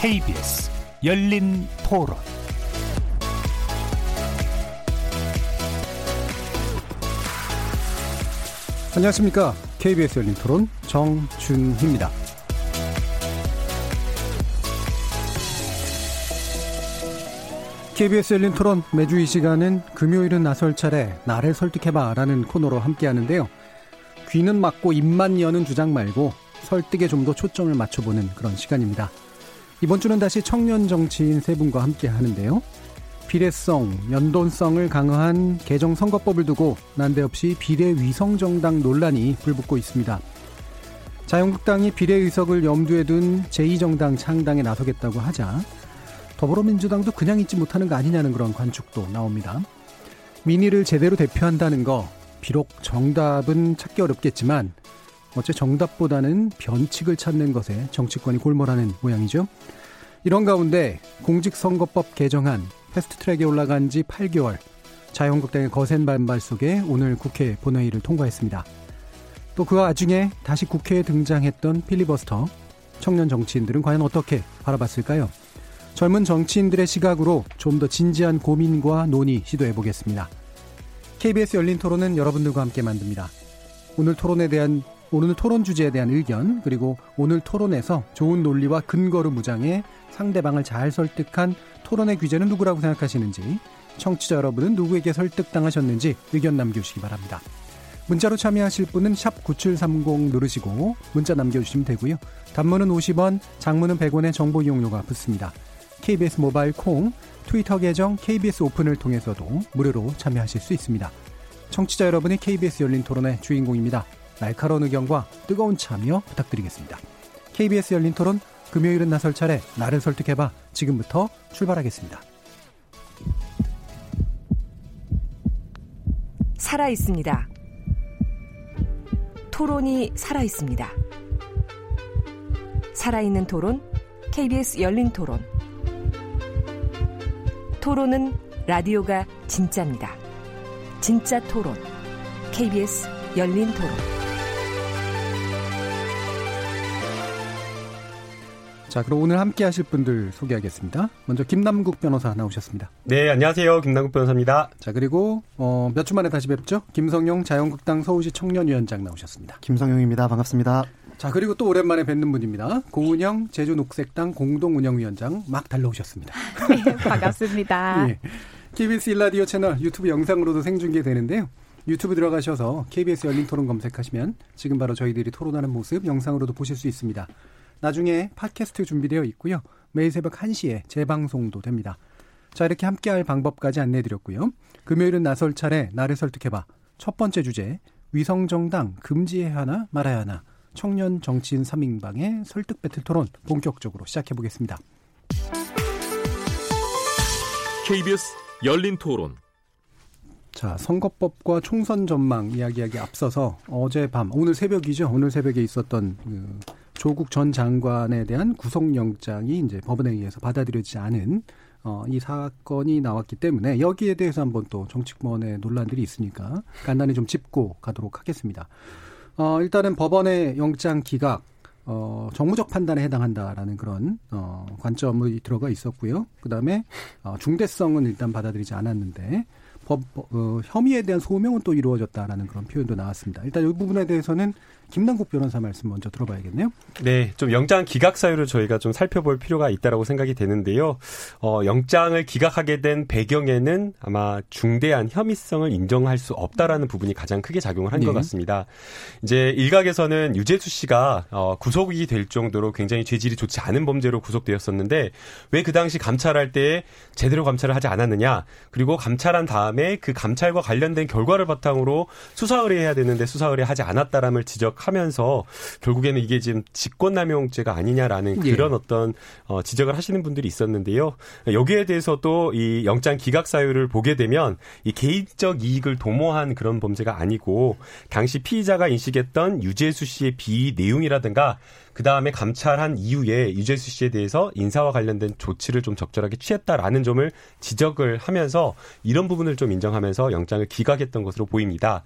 KBS 열린 토론 안녕하십니까. KBS 열린 토론 정준희입니다. KBS 열린 토론 매주 이 시간은 금요일은 나설 차례 나를 설득해봐 라는 코너로 함께 하는데요. 귀는 막고 입만 여는 주장 말고 설득에 좀 더 초점을 맞춰보는 그런 시간입니다. 이번 주는 다시 청년 정치인 세 분과 함께 하는데요. 비례성, 연돈성을 강화한 개정 선거법을 두고 난데없이 비례 위성 정당 논란이 불붙고 있습니다. 자유한국당이 비례 의석을 염두에 둔 제2정당 창당에 나서겠다고 하자 더불어민주당도 그냥 있지 못하는 거 아니냐는 그런 관측도 나옵니다. 민의를 제대로 대표한다는 거 비록 정답은 찾기 어렵겠지만 어째 정답보다는 변칙을 찾는 것에 정치권이 골몰하는 모양이죠. 이런 가운데 공직선거법 개정안 패스트트랙에 올라간 지 8개월 자유한국당의 거센 반발 속에 오늘 국회 본회의를 통과했습니다. 또 그 와중에 다시 국회에 등장했던 필리버스터 청년 정치인들은 과연 어떻게 바라봤을까요? 젊은 정치인들의 시각으로 좀 더 진지한 고민과 논의 시도해 보겠습니다. KBS 열린 토론은 여러분들과 함께 만듭니다. 오늘 토론에 대한 오늘 토론 주제에 대한 의견 그리고 오늘 토론에서 좋은 논리와 근거를 무장해 상대방을 잘 설득한 토론의 규제는 누구라고 생각하시는지 청취자 여러분은 누구에게 설득당하셨는지 의견 남겨주시기 바랍니다. 문자로 참여하실 분은 9730 누르시고 문자 남겨주시면 되고요. 단문은 50원, 장문은 100원의 정보 이용료가 붙습니다. KBS 모바일 콩, 트위터 계정 KBS 오픈을 통해서도 무료로 참여하실 수 있습니다. 청취자 여러분이 KBS 열린 토론의 주인공입니다. 날카로운 의견과 뜨거운 참여 부탁드리겠습니다. KBS 열린 토론 금요일은 나설 차례 나를 설득해봐 지금부터 출발하겠습니다. 살아 있습니다. 토론이 살아 있습니다. 살아있는 토론 KBS 열린 토론 토론은 라디오가 진짜입니다. 진짜 토론. KBS 열린 토론. 자, 그럼 오늘 함께 하실 분들 소개하겠습니다. 먼저 김남국 변호사 나오셨습니다. 네, 안녕하세요. 김남국 변호사입니다. 자, 그리고 어, 몇 주 만에 다시 뵙죠. 김성용 자유한국당 서울시 청년위원장 나오셨습니다. 김성용입니다. 반갑습니다. 자, 그리고 또 오랜만에 뵙는 분입니다. 고은영 제주녹색당 공동운영위원장 막 달려오셨습니다. 네, 반갑습니다. 예. KBS 일라디오 채널 유튜브 영상으로도 생중계되는데요. 유튜브 들어가셔서 KBS 열린 토론 검색하시면 지금 바로 저희들이 토론하는 모습 영상으로도 보실 수 있습니다. 나중에 팟캐스트 준비되어 있고요. 매일 새벽 1시에 재방송도 됩니다. 자, 이렇게 함께할 방법까지 안내해드렸고요. 금요일은 나설 차례 나를 설득해봐. 첫 번째 주제 위성정당 금지해야 하나 말아야 하나 청년 정치인 3인방의 설득 배틀 토론 본격적으로 시작해 보겠습니다. KBS 열린 토론. 자, 선거법과 총선 전망 이야기하기 앞서서 어젯밤, 오늘 새벽이죠. 오늘 새벽에 있었던 그 조국 전 장관에 대한 구속영장이 이제 법원에 의해서 받아들여지지 않은 어, 이 사건이 나왔기 때문에 여기에 대해서 한번 또 정치권의 논란들이 있으니까 간단히 좀 짚고 가도록 하겠습니다. 어, 일단은 법원의 영장 기각, 어, 정무적 판단에 해당한다라는 그런, 어, 관점이 들어가 있었고요. 그 다음에, 어, 중대성은 일단 받아들이지 않았는데, 법, 어, 혐의에 대한 소명은 또 이루어졌다라는 그런 표현도 나왔습니다. 일단 이 부분에 대해서는 김남국 변호사 말씀 먼저 들어봐야겠네요. 네, 좀 영장 기각 사유를 저희가 좀 살펴볼 필요가 있다라고 생각이 되는데요. 어, 영장을 기각하게 된 배경에는 아마 중대한 혐의성을 인정할 수 없다라는 부분이 가장 크게 작용을 한것 네. 같습니다. 이제 일각에서는 유재수 씨가 어, 구속이 될 정도로 굉장히 죄질이 좋지 않은 범죄로 구속되었었는데 왜 그 당시 감찰할 때 제대로 감찰을 하지 않았느냐? 그리고 감찰한 다음에 그 감찰과 관련된 결과를 바탕으로 수사 의뢰해야 되는데 수사 의뢰하지 않았다라는 지적 하면서 결국에는 이게 지금 직권남용죄가 아니냐라는 예. 그런 어떤 어, 지적을 하시는 분들이 있었는데요. 여기에 대해서도 이 영장 기각 사유를 보게 되면 이 개인적 이익을 도모한 그런 범죄가 아니고 당시 피의자가 인식했던 유재수 씨의 비위 내용이라든가 그 다음에 감찰한 이후에 유재수 씨에 대해서 인사와 관련된 조치를 좀 적절하게 취했다라는 점을 지적을 하면서 이런 부분을 좀 인정하면서 영장을 기각했던 것으로 보입니다.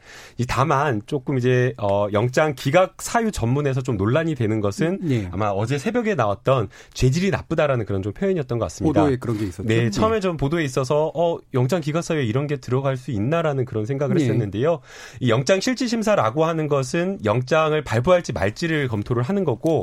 다만 조금 이제 어 영장 기각 사유 전문에서 좀 논란이 되는 것은 네. 아마 어제 새벽에 나왔던 죄질이 나쁘다라는 그런 좀 표현이었던 것 같습니다. 보도에 그런 게 있었죠. 네, 처음에 좀 보도에 있어서 어 영장 기각 사유에 이런 게 들어갈 수 있나라는 그런 생각을 네. 했었는데요. 이 영장 실질 심사라고 하는 것은 영장을 발부할지 말지를 검토를 하는 거고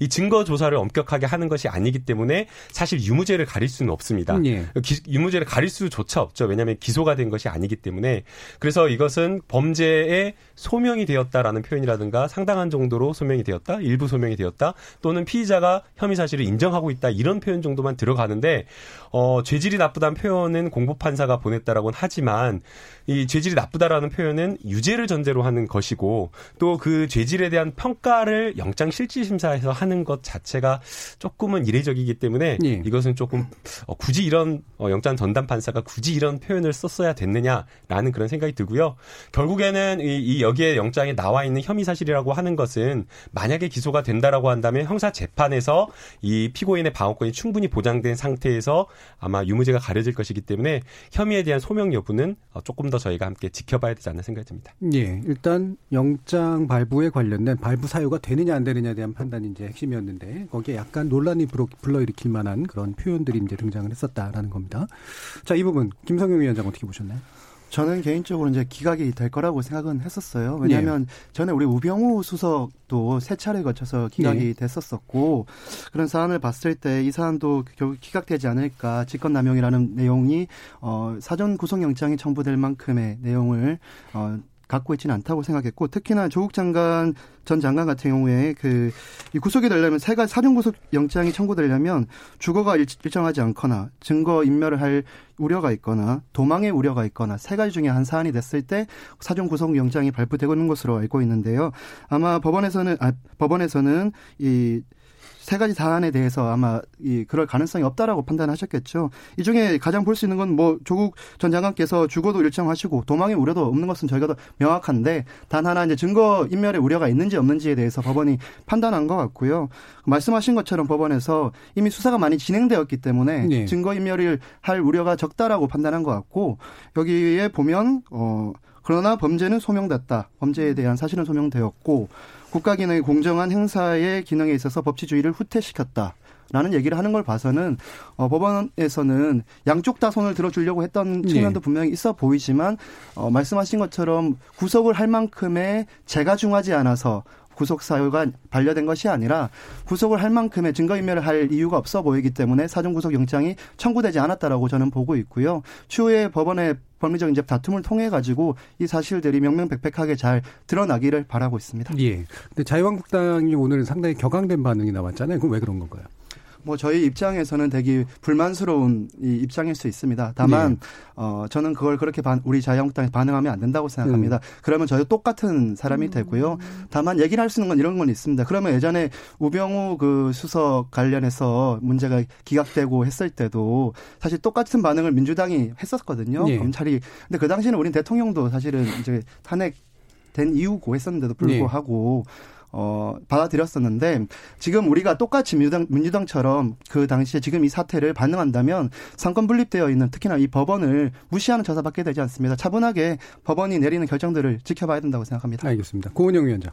이 증거 조사를 엄격하게 하는 것이 아니기 때문에 사실 유무죄를 가릴 수는 없습니다. 네. 기, 유무죄를 가릴 수조차 없죠. 왜냐하면 기소가 된 것이 아니기 때문에 그래서 이것은 범죄에 소명이 되었다라는 표현이라든가 상당한 정도로 소명이 되었다, 일부 소명이 되었다, 또는 피의자가 혐의 사실을 인정하고 있다 이런 표현 정도만 들어가는데 어, 죄질이 나쁘다는 표현은 공보 판사가 보냈다라고는 하지만 이 죄질이 나쁘다라는 표현은 유죄를 전제로 하는 것이고 또 그 죄질에 대한 평가를 영장 실질 심사 에서 하는 것 자체가 조금은 이례적이기 때문에 예. 이것은 조금 어, 굳이 이런 어, 영장 전담 판사가 굳이 이런 표현을 썼어야 됐느냐라는 그런 생각이 들고요. 결국에는 이, 이 여기에 영장에 나와 있는 혐의 사실이라고 하는 것은 만약에 기소가 된다라고 한다면 형사 재판에서 이 피고인의 방어권이 충분히 보장된 상태에서 아마 유무죄가 가려질 것이기 때문에 혐의에 대한 소명 여부는 어, 조금 더 저희가 함께 지켜봐야 되지 않나 생각이 듭니다. 예, 일단 영장 발부에 관련된 발부 사유가 되느냐 안 되느냐에 대한 판단 이 이제 핵심이었는데 거기에 약간 논란이 불러 일으킬 만한 그런 표현들이 이제 등장을 했었다라는 겁니다. 자, 이 부분 김성용 위원장 어떻게 보셨나요? 저는 개인적으로 이제 기각이 될 거라고 생각은 했었어요. 왜냐하면 네. 전에 우리 우병우 수석도 세 차례 거쳐서 기각이 네. 됐었었고 그런 사안을 봤을 때 이 사안도 결국 기각되지 않을까 직권남용이라는 내용이 어 사전 구속영장이 청구될 만큼의 내용을 어 갖고 있지는 않다고 생각했고 특히나 조국 장관 전 장관 같은 경우에 그이 구속이 되려면 세 가지 사전 구속 영장이 청구되려면 주거가 일, 일정하지 않거나 증거 인멸을 할 우려가 있거나 도망의 우려가 있거나 세 가지 중에 한 사안이 됐을 때 사전 구속 영장이 발부되고 있는 것으로 알고 있는데요. 아마 법원에서는 아 법원에서는 이 세 가지 사안에 대해서 아마 이 그럴 가능성이 없다라고 판단하셨겠죠. 이 중에 가장 볼 수 있는 건 뭐 조국 전 장관께서 죽어도 일정하시고 도망의 우려도 없는 것은 저희가 더 명확한데 단 하나 이제 증거 인멸의 우려가 있는지 없는지에 대해서 법원이 판단한 것 같고요. 말씀하신 것처럼 법원에서 이미 수사가 많이 진행되었기 때문에 네. 증거 인멸을 할 우려가 적다라고 판단한 것 같고 여기에 보면 어 그러나 범죄는 소명됐다. 범죄에 대한 사실은 소명되었고 국가 기능의 공정한 행사의 기능에 있어서 법치주의를 후퇴시켰다. 라는 얘기를 하는 걸 봐서는 어, 법원에서는 양쪽 다 손을 들어주려고 했던 측면도 네. 분명히 있어 보이지만 어, 말씀하신 것처럼 구속을 할 만큼의 재가 중하지 않아서 구속 사유가 반려된 것이 아니라 구속을 할 만큼의 증거인멸을 할 이유가 없어 보이기 때문에 사전 구속 영장이 청구되지 않았다라고 저는 보고 있고요. 추후에 법원의 법리적 이제 다툼을 통해 가지고 이 사실들이 명명백백하게 잘 드러나기를 바라고 있습니다. 예. 근데 자유한국당이 오늘 상당히 격앙된 반응이 나왔잖아요. 그럼 왜 그런 건가요? 뭐 저희 입장에서는 되게 불만스러운 이 입장일 수 있습니다. 다만 네. 어 저는 그걸 그렇게 반, 우리 자유한국당이 반응하면 안 된다고 생각합니다. 음. 그러면 저희 똑같은 사람이 음. 되고요. 다만 얘기를 할 수 있는 건 이런 건 있습니다. 그러면 예전에 우병우 그 수석 관련해서 문제가 기각되고 했을 때도 사실 똑같은 반응을 민주당이 했었거든요. 네. 검찰이 근데 그 당시에는 우린 대통령도 사실은 이제 탄핵 된 이유고 했었는데도 불구하고 네. 어, 받아들였었는데 지금 우리가 똑같이 민주당, 민주당처럼 그 당시에 지금 이 사태를 반응한다면 상권 분립되어 있는 특히나 이 법원을 무시하는 처사받게 되지 않습니다. 차분하게 법원이 내리는 결정들을 지켜봐야 된다고 생각합니다. 알겠습니다. 고은영 위원장.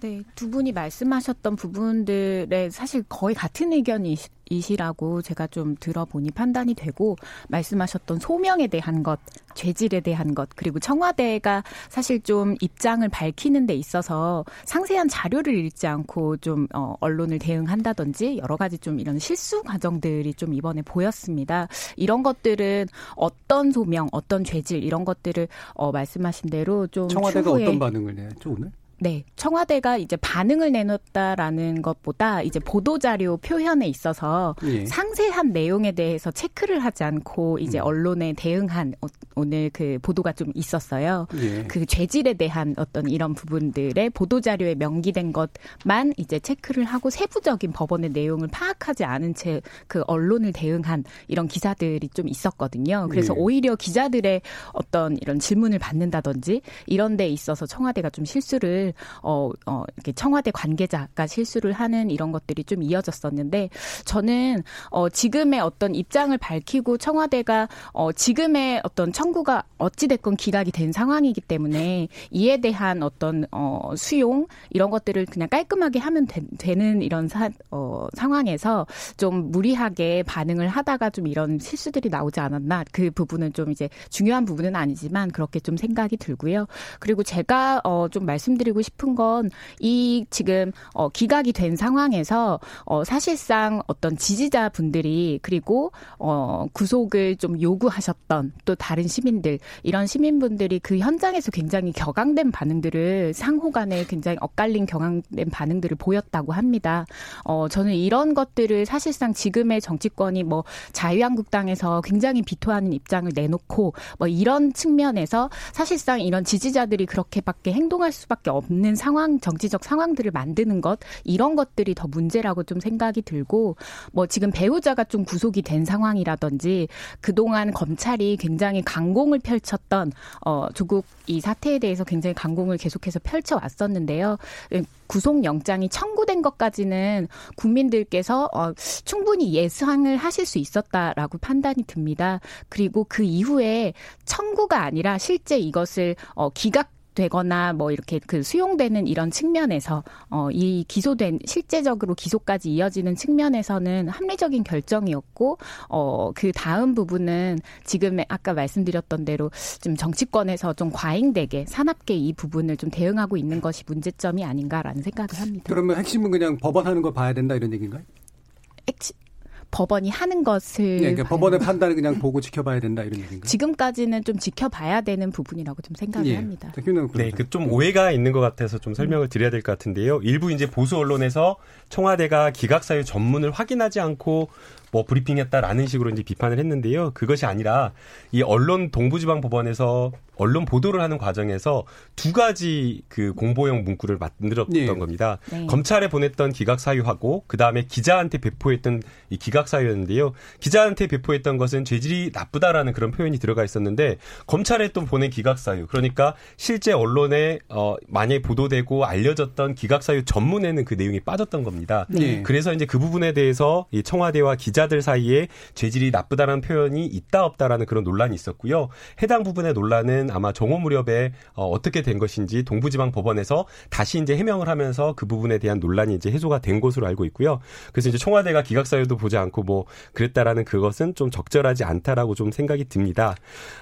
네, 두 분이 말씀하셨던 부분들에 사실 거의 같은 의견이 시라고 제가 좀 들어보니 판단이 되고 말씀하셨던 소명에 대한 것, 죄질에 대한 것, 그리고 청와대가 사실 좀 입장을 밝히는 데 있어서 상세한 자료를 읽지 않고 좀 어, 언론을 대응한다든지 여러 가지 좀 이런 실수 과정들이 좀 이번에 보였습니다. 이런 것들은 어떤 소명, 어떤 죄질 이런 것들을 어, 말씀하신 대로 좀 청와대가 어떤 반응을 내죠 오늘? 네. 청와대가 이제 반응을 내놓았다라는 것보다 이제 보도자료 표현에 있어서 예. 상세한 내용에 대해서 체크를 하지 않고 이제 음. 언론에 대응한 오늘 그 보도가 좀 있었어요. 예. 그 죄질에 대한 어떤 이런 부분들의 보도자료에 명기된 것만 이제 체크를 하고 세부적인 법원의 내용을 파악하지 않은 채 그 언론을 대응한 이런 기사들이 좀 있었거든요. 그래서 예. 오히려 기자들의 어떤 이런 질문을 받는다든지 이런 데 있어서 청와대가 좀 실수를 어, 어, 이렇게 청와대 관계자가 실수를 하는 이런 것들이 좀 이어졌었는데 저는 어, 지금의 어떤 입장을 밝히고 청와대가 어, 지금의 어떤 청구가 어찌됐건 기각이 된 상황이기 때문에 이에 대한 어떤 어, 수용 이런 것들을 그냥 깔끔하게 하면 되, 는 이런 사, 어, 상황에서 좀 무리하게 반응을 하다가 좀 이런 실수들이 나오지 않았나 그 부분은 좀 이제 중요한 부분은 아니지만 그렇게 좀 생각이 들고요. 그리고 제가 어, 좀 말씀드리고 싶은 건 이 지금 어, 기각이 된 상황에서 어, 사실상 어떤 지지자 분들이 그리고 어, 구속을 좀 요구하셨던 또 다른 시민들 이런 시민분들이 그 현장에서 굉장히 격앙된 반응들을 상호간에 굉장히 엇갈린 격앙된 반응들을 보였다고 합니다. 어, 저는 이런 것들을 사실상 지금의 정치권이 뭐 자유한국당에서 굉장히 비토하는 입장을 내놓고 뭐 이런 측면에서 사실상 이런 지지자들이 그렇게밖에 행동할 수밖에 없는 상황 정치적 상황들을 만드는 것 이런 것들이 더 문제라고 좀 생각이 들고 뭐 지금 배우자가 좀 구속이 된 상황이라든지 그동안 검찰이 굉장히 강공을 펼쳤던 어 조국 이 사태에 대해서 굉장히 강공을 계속해서 펼쳐 왔었는데요. 구속 영장이 청구된 것까지는 국민들께서 어, 충분히 예상을 하실 수 있었다라고 판단이 듭니다. 그리고 그 이후에 청구가 아니라 실제 이것을 어, 기각 되거나 뭐 이렇게 그 수용되는 이런 측면에서 어 이 기소된 실제적으로 기소까지 이어지는 측면에서는 합리적인 결정이었고 어 그 다음 부분은 지금 아까 말씀드렸던 대로 좀 정치권에서 좀 과잉되게 사납게 이 부분을 좀 대응하고 있는 것이 문제점이 아닌가라는 생각을 합니다. 그러면 핵심은 그냥 법원 하는 거 봐야 된다 이런 얘기인가요? 핵심 법원이 하는 것을 네, 그러니까 법원의 판단을 그냥 보고 지켜봐야 된다 이런 얘기인가요? 지금까지는 좀 지켜봐야 되는 부분이라고 좀 생각을 예. 합니다. 네, 그 좀 오해가 있는 것 같아서 좀 설명을 드려야 될 것 같은데요. 일부 이제 보수 언론에서 청와대가 기각사유 전문을 확인하지 않고 뭐 브리핑했다라는 식으로 이제 비판을 했는데요. 그것이 아니라 이 언론 동부지방법원에서 언론 보도를 하는 과정에서 두 가지 그 공보용 문구를 만들었던 네. 겁니다. 네. 검찰에 보냈던 기각 사유하고 그 다음에 기자한테 배포했던 이 기각 사유였는데요. 기자한테 배포했던 것은 죄질이 나쁘다라는 그런 표현이 들어가 있었는데 검찰에 또 보낸 기각 사유 그러니까 실제 언론에 어 만약에 보도되고 알려졌던 기각 사유 전문에는 그 내용이 빠졌던 겁니다. 네. 그래서 이제 그 부분에 대해서 이 청와대와 기자들 사이에 죄질이 나쁘다라는 표현이 있다 없다라는 그런 논란이 있었고요. 해당 부분의 논란은 문제는 아마 정오 무렵에 어, 어떻게 된 것인지 동부지방 법원에서 다시 이제 해명을 하면서 그 부분에 대한 논란이 이제 해소가 된 것으로 알고 있고요. 그래서 이제 청와대가 기각 사유도 보지 않고 뭐 그랬다라는 그것은 좀 적절하지 않다라고 좀 생각이 듭니다.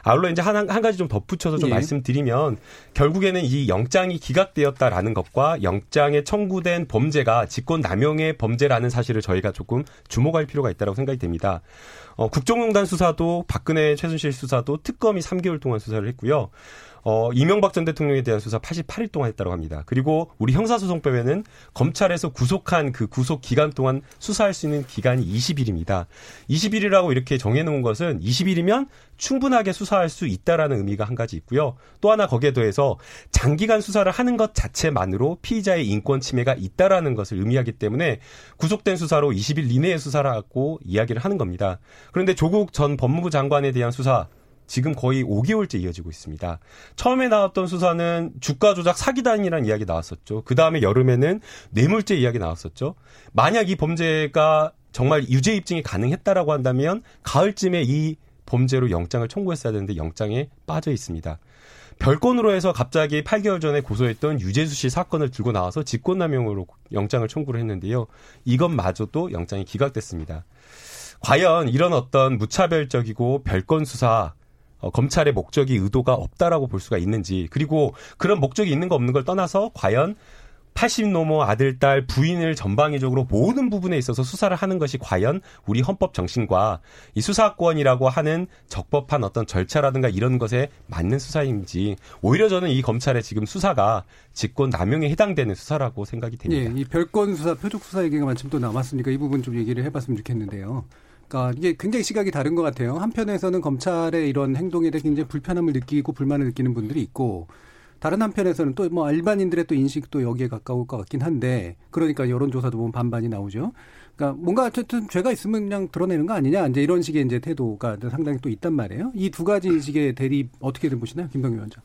아울러 이제 한, 한 가지 좀 덧붙여서 좀 네. 말씀드리면 결국에는 이 영장이 기각되었다라는 것과 영장에 청구된 범죄가 직권 남용의 범죄라는 사실을 저희가 조금 주목할 필요가 있다고 생각이 됩니다. 어, 국정농단 수사도 박근혜 최순실 수사도 특검이 3개월 동안 수사를 했고요. 어, 이명박 전 대통령에 대한 수사 88일 동안 했다고 합니다. 그리고 우리 형사소송법에는 검찰에서 구속한 그 구속 기간 동안 수사할 수 있는 기간이 20일입니다. 20일이라고 이렇게 정해놓은 것은 20일이면 충분하게 수사할 수 있다라는 의미가 한 가지 있고요. 또 하나 거기에 더해서 장기간 수사를 하는 것 자체만으로 피의자의 인권 침해가 있다라는 것을 의미하기 때문에 구속된 수사로 20일 이내에 수사를 하고 이야기를 하는 겁니다. 그런데 조국 전 법무부 장관에 대한 수사 지금 거의 5개월째 이어지고 있습니다. 처음에 나왔던 수사는 주가 조작 사기단이라는 이야기 나왔었죠. 그 다음에 여름에는 뇌물죄 이야기 나왔었죠. 만약 이 범죄가 정말 유죄 입증이 가능했다라고 한다면 가을쯤에 이 범죄로 영장을 청구했어야 되는데 영장에 빠져 있습니다. 별건으로 해서 갑자기 8개월 전에 고소했던 유재수 씨 사건을 들고 나와서 직권남용으로 영장을 청구를 했는데요. 이것마저도 영장이 기각됐습니다. 과연 이런 어떤 무차별적이고 별건 수사 어, 검찰의 목적이 의도가 없다라고 볼 수가 있는지 그리고 그런 목적이 있는 거 없는 걸 떠나서 과연 80 넘어 아들, 딸, 부인을 전방위적으로 모든 부분에 있어서 수사를 하는 것이 과연 우리 헌법 정신과 이 수사권이라고 하는 적법한 어떤 절차라든가 이런 것에 맞는 수사인지 오히려 저는 이 검찰의 지금 수사가 직권 남용에 해당되는 수사라고 생각이 됩니다. 예, 이 별건 수사, 표적 수사 얘기가 마침 또 남았으니까 이 부분 좀 얘기를 해봤으면 좋겠는데요. 그러니까 이게 굉장히 시각이 다른 것 같아요. 한편에서는 검찰의 이런 행동에 대해 굉장히 불편함을 느끼고 불만을 느끼는 분들이 있고 다른 한편에서는 또 뭐 일반인들의 또 인식도 여기에 가까울 것 같긴 한데 그러니까 여론조사도 보면 반반이 나오죠. 그러니까 뭔가 어쨌든 죄가 있으면 그냥 드러내는 거 아니냐 이제 이런 식의 이제 태도가 상당히 또 있단 말이에요. 이 두 가지 식의 대립 어떻게 든 보시나요, 김동희 위원장?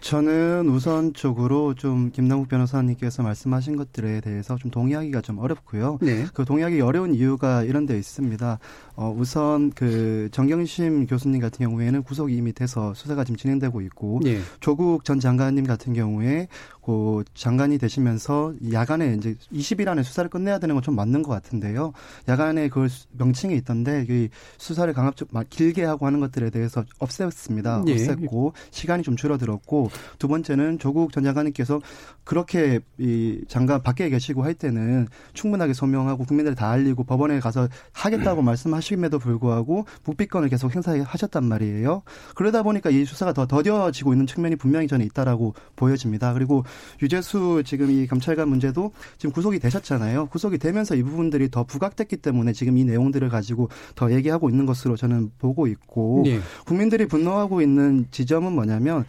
저는 우선적으로 좀 김남국 변호사님께서 말씀하신 것들에 대해서 좀 동의하기가 좀 어렵고요. 네. 그 동의하기 어려운 이유가 이런 데 있습니다. 어, 우선 그 정경심 교수님 같은 경우에는 구속이 이미 돼서 수사가 지금 진행되고 있고 네. 조국 전 장관님 같은 경우에 그 장관이 되시면서 야간에 이제 20일 안에 수사를 끝내야 되는 건 좀 맞는 것 같은데요. 야간에 그 명칭이 있던데 그 수사를 강압적 길게 하고 하는 것들에 대해서 없앴습니다. 예. 없앴고 시간이 좀 줄어들었고 두 번째는 조국 전 장관님께서 그렇게 이 장관 밖에 계시고 할 때는 충분하게 소명하고 국민들 다 알리고 법원에 가서 하겠다고 말씀하심에도 불구하고 묵비권을 계속 행사하셨단 말이에요. 그러다 보니까 이 수사가 더 더뎌지고 있는 측면이 분명히 저는 있다라고 보여집니다. 그리고 유재수 지금 이 감찰관 문제도 지금 구속이 되셨잖아요. 구속이 되면서 이 부분들이 더 부각됐기 때문에 지금 이 내용들을 가지고 더 얘기하고 있는 것으로 저는 보고 있고 네. 국민들이 분노하고 있는 지점은 뭐냐면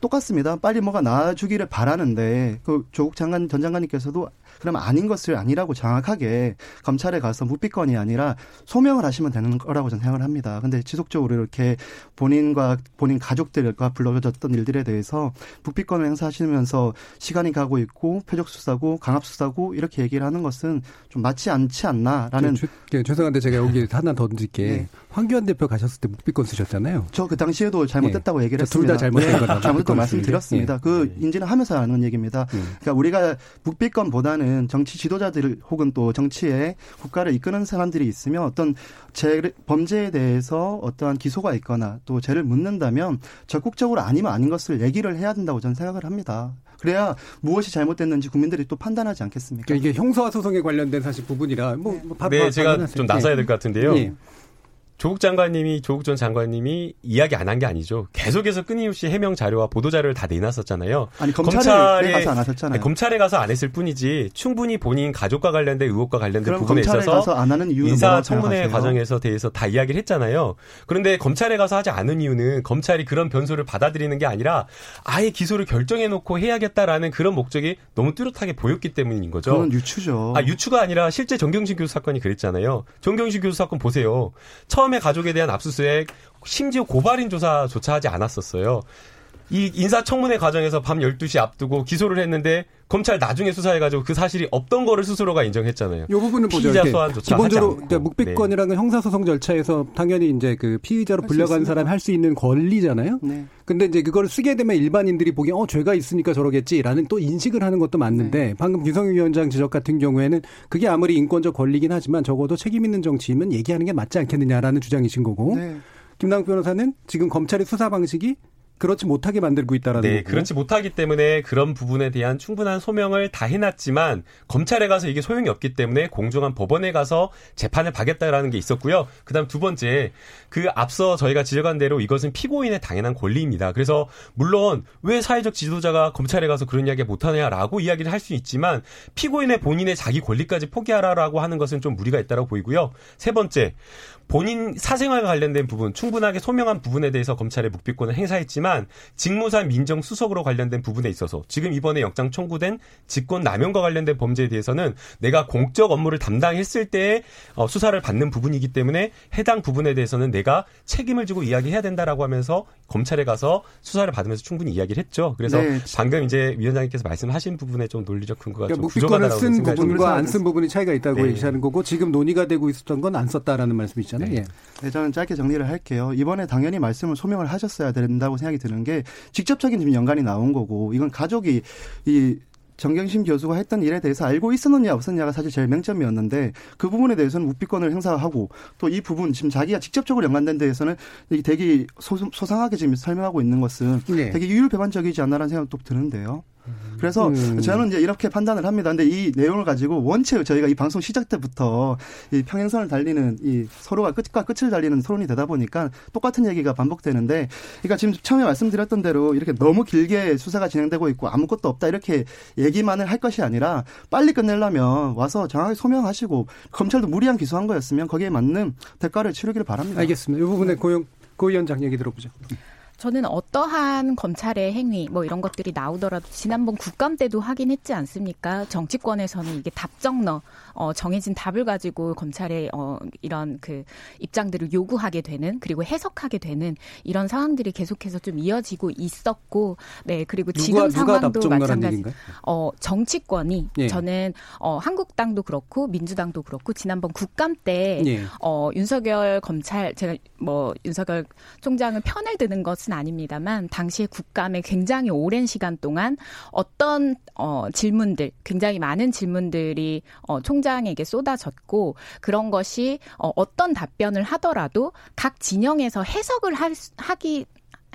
똑같습니다. 빨리 뭐가 나아주기를 바라는데 그 조국 장관 전 장관님께서도 그러면 아닌 것을 아니라고 정확하게 검찰에 가서 묵비권이 아니라 소명을 하시면 되는 거라고 저는 생각을 합니다. 근데 지속적으로 이렇게 본인과 본인 가족들과 불러졌던 일들에 대해서 묵비권을 행사하시면서 시간이 가고 있고 표적 수사고 강압 수사고 이렇게 얘기를 하는 것은 좀 맞지 않지 않나라는. 네, 네, 죄송한데 제가 여기 하나 더 던질게. 네. 황교안 대표 가셨을 때 묵비권 쓰셨잖아요. 저 그 당시에도 잘못됐다고 네. 얘기를 했습니다. 둘 다 잘못된 거다. 네, 잘못됐다고 말씀드렸습니다. 네. 그 인지는 하면서 하는 얘기입니다. 그러니까 우리가 묵비권보다는 보면은 정치 지도자들 혹은 또 정치에 국가를 이끄는 사람들이 있으면 어떤 재 범죄에 대해서 어떠한 기소가 있거나 또 죄를 묻는다면 적극적으로 아니면 아닌 것을 얘기를 해야 된다고 저는 생각을 합니다. 그래야 무엇이 잘못됐는지 국민들이 또 판단하지 않겠습니까? 그러니까 이게 형사와 소송에 관련된 사실 부분이라 뭐, 뭐 바, 네, 바, 제가 좀 나서야 될 것 같은데요. 네. 조국 장관님이 조국 전 장관님이 이야기 안 한 게 아니죠. 계속해서 끊임없이 해명 자료와 보도 자료를 다 내놨었잖아요. 아니 검찰에, 가서 안 하셨잖아요. 아니, 검찰에 가서 안 했을 뿐이지 충분히 본인 가족과 관련된 의혹과 관련된 부분에 있어서 인사 청문회 과정에서 대해서 다 이야기를 했잖아요. 그런데 검찰에 가서 하지 않은 이유는 검찰이 그런 변소를 받아들이는 게 아니라 아예 기소를 결정해 놓고 해야겠다라는 그런 목적이 너무 뚜렷하게 보였기 때문인 거죠. 그건 유추죠. 아 유추가 아니라 실제 정경심 교수 사건이 그랬잖아요. 정경심 교수 사건 보세요. 처음 처음에 가족에 대한 압수수색 심지어 고발인 조사조차 하지 않았었어요. 이 인사청문회 과정에서 밤 12시 앞두고 기소를 했는데 검찰 나중에 수사해가지고 그 사실이 없던 거를 스스로가 인정했잖아요. 이 부분은 보죠. 피의자 소환조차 기본적으로 그러니까 묵비권이라는 네. 형사소송 절차에서 당연히 이제 그 피의자로 불려간 사람이 할수 있는 권리잖아요. 네. 근데 이제 그걸 쓰게 되면 일반인들이 보기엔 어 죄가 있으니까 저러겠지라는 또 인식을 하는 것도 맞는데 네. 방금 김성윤 위원장 지적 같은 경우에는 그게 아무리 인권적 권리긴 하지만 적어도 책임 있는 정치인은 얘기하는 게 맞지 않겠느냐라는 주장이신 거고. 네. 김남 변호사는 지금 검찰의 수사 방식이 그렇지 못하게 만들고 있다라는 네, 거고. 그렇지 못하기 때문에 그런 부분에 대한 충분한 소명을 다 해놨지만 검찰에 가서 이게 소용이 없기 때문에 공정한 법원에 가서 재판을 받겠다라는 게 있었고요. 그다음 두 번째 그 앞서 저희가 지적한 대로 이것은 피고인의 당연한 권리입니다. 그래서 물론 왜 사회적 지도자가 검찰에 가서 그런 이야기 못하냐라고 이야기를 할 수 있지만 피고인의 본인의 자기 권리까지 포기하라라고 하는 것은 좀 무리가 있다고 보이고요. 세 번째 본인 사생활과 관련된 부분 충분하게 소명한 부분에 대해서 검찰의 묵비권을 행사했지만 직무상 민정 수석으로 관련된 부분에 있어서 지금 이번에 영장 청구된 직권 남용과 관련된 범죄에 대해서는 내가 공적 업무를 담당했을 때 어, 수사를 받는 부분이기 때문에 해당 부분에 대해서는 내가 책임을 지고 이야기해야 된다라고 하면서 검찰에 가서 수사를 받으면서 충분히 이야기를 했죠. 그래서 네. 방금 이제 위원장님께서 말씀하신 부분에 좀 논리적 근거가 그러니까 좀 부족하다고 쓴 부분과 안 쓴 부분이 차이가 있다고 네. 얘기하는 거고 지금 논의가 되고 있었던 건 안 썼다라는 말씀이잖아요. 네. 예. 네, 저는 짧게 정리를 할게요. 이번에 당연히 말씀을 소명을 하셨어야 된다고 생각이 드는 게 직접적인 지금 연관이 나온 거고 이건 가족이 이 정경심 교수가 했던 일에 대해서 알고 있었느냐 없었느냐가 사실 제일 맹점이었는데 그 부분에 대해서는 묵비권을 행사하고 또 이 부분 지금 자기가 직접적으로 연관된 데에서는 되게 소 상하게 지금 설명하고 있는 것은 네. 되게 유율배반적이지 않나라는 생각도 드는데요. 그래서 음. 저는 이제 이렇게 판단을 합니다. 근데 이 내용을 가지고 원체 저희가 이 방송 시작 때부터 이 평행선을 달리는 이 서로가 끝과 끝을 달리는 토론이 되다 보니까 똑같은 얘기가 반복되는데 그러니까 지금 처음에 말씀드렸던 대로 이렇게 너무 길게 수사가 진행되고 있고 아무것도 없다 이렇게 얘기만을 할 것이 아니라 빨리 끝내려면 와서 정확하게 소명하시고 검찰도 무리한 기소한 거였으면 거기에 맞는 대가를 치르기를 바랍니다. 알겠습니다. 이 부분에 고용 고 위원장 얘기 들어보죠. 저는 어떠한 검찰의 행위 뭐 이런 것들이 나오더라도 지난번 국감 때도 하긴 했지 않습니까? 정치권에서는 이게 답정너 어, 정해진 답을 가지고 검찰의 어, 이런 그 입장들을 요구하게 되는 그리고 해석하게 되는 이런 상황들이 계속해서 좀 이어지고 있었고 네 그리고 지금 누가, 상황도 누가 마찬가지. 어 정치권이 예. 저는 어 한국당도 그렇고 민주당도 그렇고 지난번 국감 때 예. 어, 윤석열 검찰 제가 뭐 윤석열 총장을 편을 드는 것은 것은 아닙니다만 당시에 국감에 굉장히 오랜 시간 동안 어떤 어, 질문들, 굉장히 많은 질문들이 어, 총장에게 쏟아졌고 그런 것이 어, 어떤 답변을 하더라도 각 진영에서 해석을 할, 하기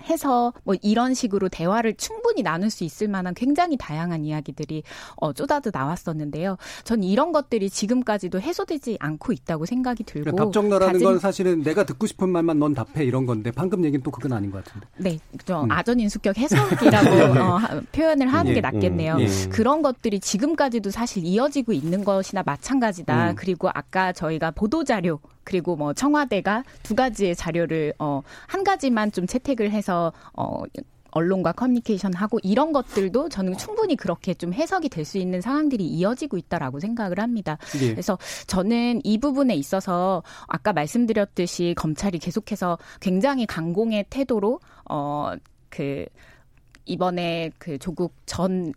해서 뭐 이런 식으로 대화를 충분히 나눌 수 있을 만한 굉장히 다양한 이야기들이 어, 쏟아져 나왔었는데요. 전 이런 것들이 지금까지도 해소되지 않고 있다고 생각이 들고 그러니까 답정너라는 가진... 건 사실은 내가 듣고 싶은 말만 넌 답해 이런 건데 방금 얘기는 또 그건 아닌 것 같은데. 네, 저 음. 아전인수격 해석이라고 네. 어, 표현을 하는 예, 게 낫겠네요. 음, 예. 그런 것들이 지금까지도 사실 이어지고 있는 것이나 마찬가지다. 음. 그리고 아까 저희가 보도 자료 그리고 뭐 청와대가 두 가지의 자료를 어 한 가지만 좀 채택을 해서 어 언론과 커뮤니케이션 하고 이런 것들도 저는 충분히 그렇게 좀 해석이 될 수 있는 상황들이 이어지고 있다라고 생각을 합니다. 예. 그래서 저는 이 부분에 있어서 아까 말씀드렸듯이 검찰이 계속해서 굉장히 강공의 태도로 어 그 이번에 그 조국 전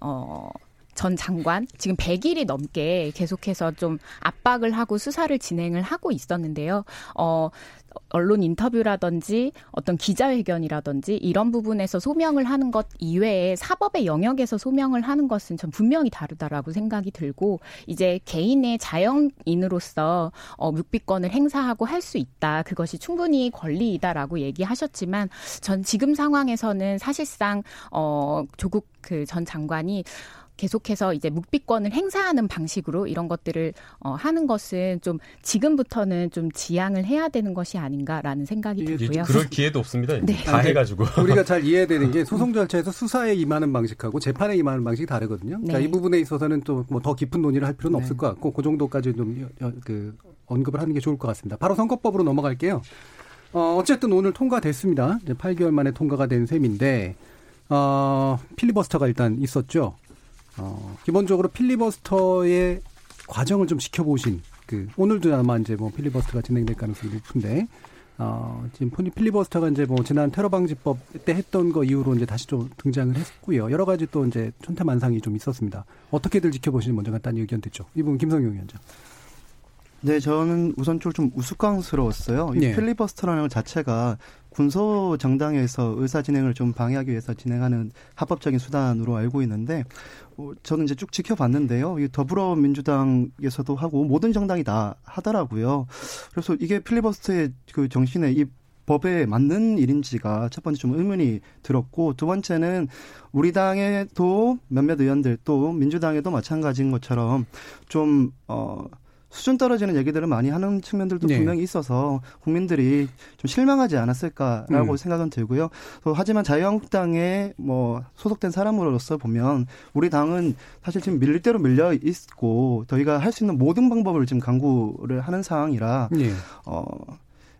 어 전 장관 지금 100일이 넘게 계속해서 좀 압박을 하고 수사를 진행을 하고 있었는데요. 어 언론 인터뷰라든지 어떤 기자회견이라든지 이런 부분에서 소명을 하는 것 이외에 사법의 영역에서 소명을 하는 것은 전 분명히 다르다라고 생각이 들고 이제 개인의 자연인으로서 어, 묵비권을 행사하고 할 수 있다. 그것이 충분히 권리이다라고 얘기하셨지만 전 지금 상황에서는 사실상 어, 조국 그 전 장관이 계속해서 이제 묵비권을 행사하는 방식으로 이런 것들을 어, 하는 것은 좀 지금부터는 좀 지양을 해야 되는 것이 아닌가라는 생각이 들고요. 그럴 기회도 없습니다. 네. 다 해가지고 우리가 잘 이해되는 게 소송 절차에서 수사에 임하는 방식하고 재판에 임하는 방식이 다르거든요. 그러니까 네. 이 부분에 있어서는 또 뭐 더 깊은 논의를 할 필요는 네. 없을 것 같고 그 정도까지 좀그 언급을 하는 게 좋을 것 같습니다. 바로 선거법으로 넘어갈게요. 어, 어쨌든 오늘 통과됐습니다. 이제 8개월 만에 통과가 된 셈인데 어, 필리버스터가 일단 있었죠. 어, 기본적으로 필리버스터의 과정을 좀 지켜보신 그 오늘도 아마 이제 뭐 필리버스터가 진행될 가능성이 높은데 어, 지금 필리버스터가 이제 뭐 지난 테러 방지법 때 했던 거 이후로 이제 다시 좀 등장을 했고요. 여러 가지 또 이제 천태만상이 좀 있었습니다. 어떻게들 지켜보시는 먼저 간단히 의견 듣죠. 이분 김성용 위원장. 네, 저는 우선 좀 우스꽝스러웠어요. 이 네. 필리버스터라는 것 자체가 군소 정당에서 의사 진행을 좀 방해하기 위해서 진행하는 합법적인 수단으로 알고 있는데 어, 저는 이제 쭉 지켜봤는데요. 이 더불어민주당에서도 하고 모든 정당이 다 하더라고요. 그래서 이게 필리버스터의 그 정신에 이 법에 맞는 일인지가 첫 번째 좀 의문이 들었고 두 번째는 우리 당에도 몇몇 의원들 또 민주당에도 마찬가지인 것처럼 좀 어 수준 떨어지는 얘기들을 많이 하는 측면들도 네. 분명히 있어서 국민들이 좀 실망하지 않았을까라고 음. 생각은 들고요. 또 하지만 자유한국당에 뭐 소속된 사람으로서 보면 우리 당은 사실 지금 밀릴 대로 밀려 있고 저희가 할 수 있는 모든 방법을 지금 강구를 하는 상황이라 네. 어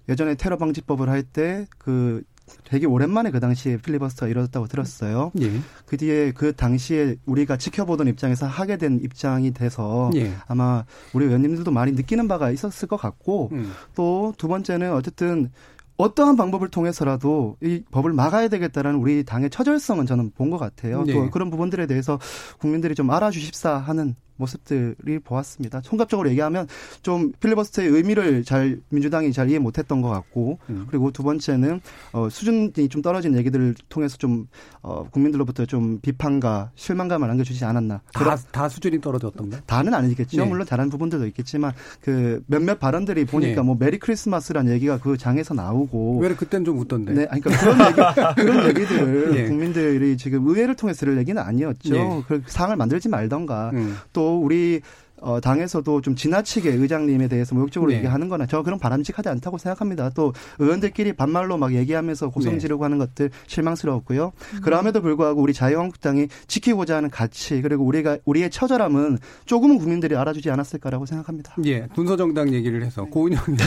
예전에 테러 방지법을 할 때 그 되게 오랜만에 그 당시에 필리버스터가 이루어졌다고 들었어요. 예. 그 뒤에 그 당시에 우리가 지켜보던 입장에서 하게 된 입장이 돼서 예. 아마 우리 의원님들도 많이 느끼는 바가 있었을 것 같고 음. 또두 번째는 어쨌든 어떠한 방법을 통해서라도 이 법을 막아야 되겠다라는 우리 당의 처절성은 저는 본 것 같아요. 네. 또 그런 부분들에 대해서 국민들이 좀 알아주십사 하는 모습들이 보았습니다. 총괄적으로 얘기하면 좀 필리버스터의 의미를 잘 민주당이 잘 이해 못했던 것 같고 음. 그리고 두 번째는 어, 수준이 좀 떨어진 얘기들을 통해서 좀 어, 국민들로부터 좀 비판과 실망감을 안겨주지 않았나. 다, 다 수준이 떨어졌던가? 다는 아니겠죠. 네. 물론 잘한 부분들도 있겠지만 그 몇몇 발언들이 보니까 네. 뭐 메리 크리스마스란 얘기가 그 장에서 나오고 왜 그땐 좀 웃던데? 네, 그러니까 그런 얘기 그런 얘기들을 네. 국민들이 지금 의회를 통해서 들을 얘기는 아니었죠. 네. 그 상을 만들지 말던가 음. 또 우리 어, 당에서도 좀 지나치게 의장님에 대해서 모욕적으로 네. 얘기하는 거나 저 그런 바람직하지 않다고 생각합니다. 또 의원들끼리 반말로 막 얘기하면서 고성 네. 지르고 하는 것들 실망스러웠고요. 그럼에도 불구하고 우리 자유한국당이 지키고자 하는 가치 그리고 우리가 우리의 처절함은 조금은 국민들이 알아주지 않았을까라고 생각합니다. 예, 군소정당 얘기를 해서 고은영 기자.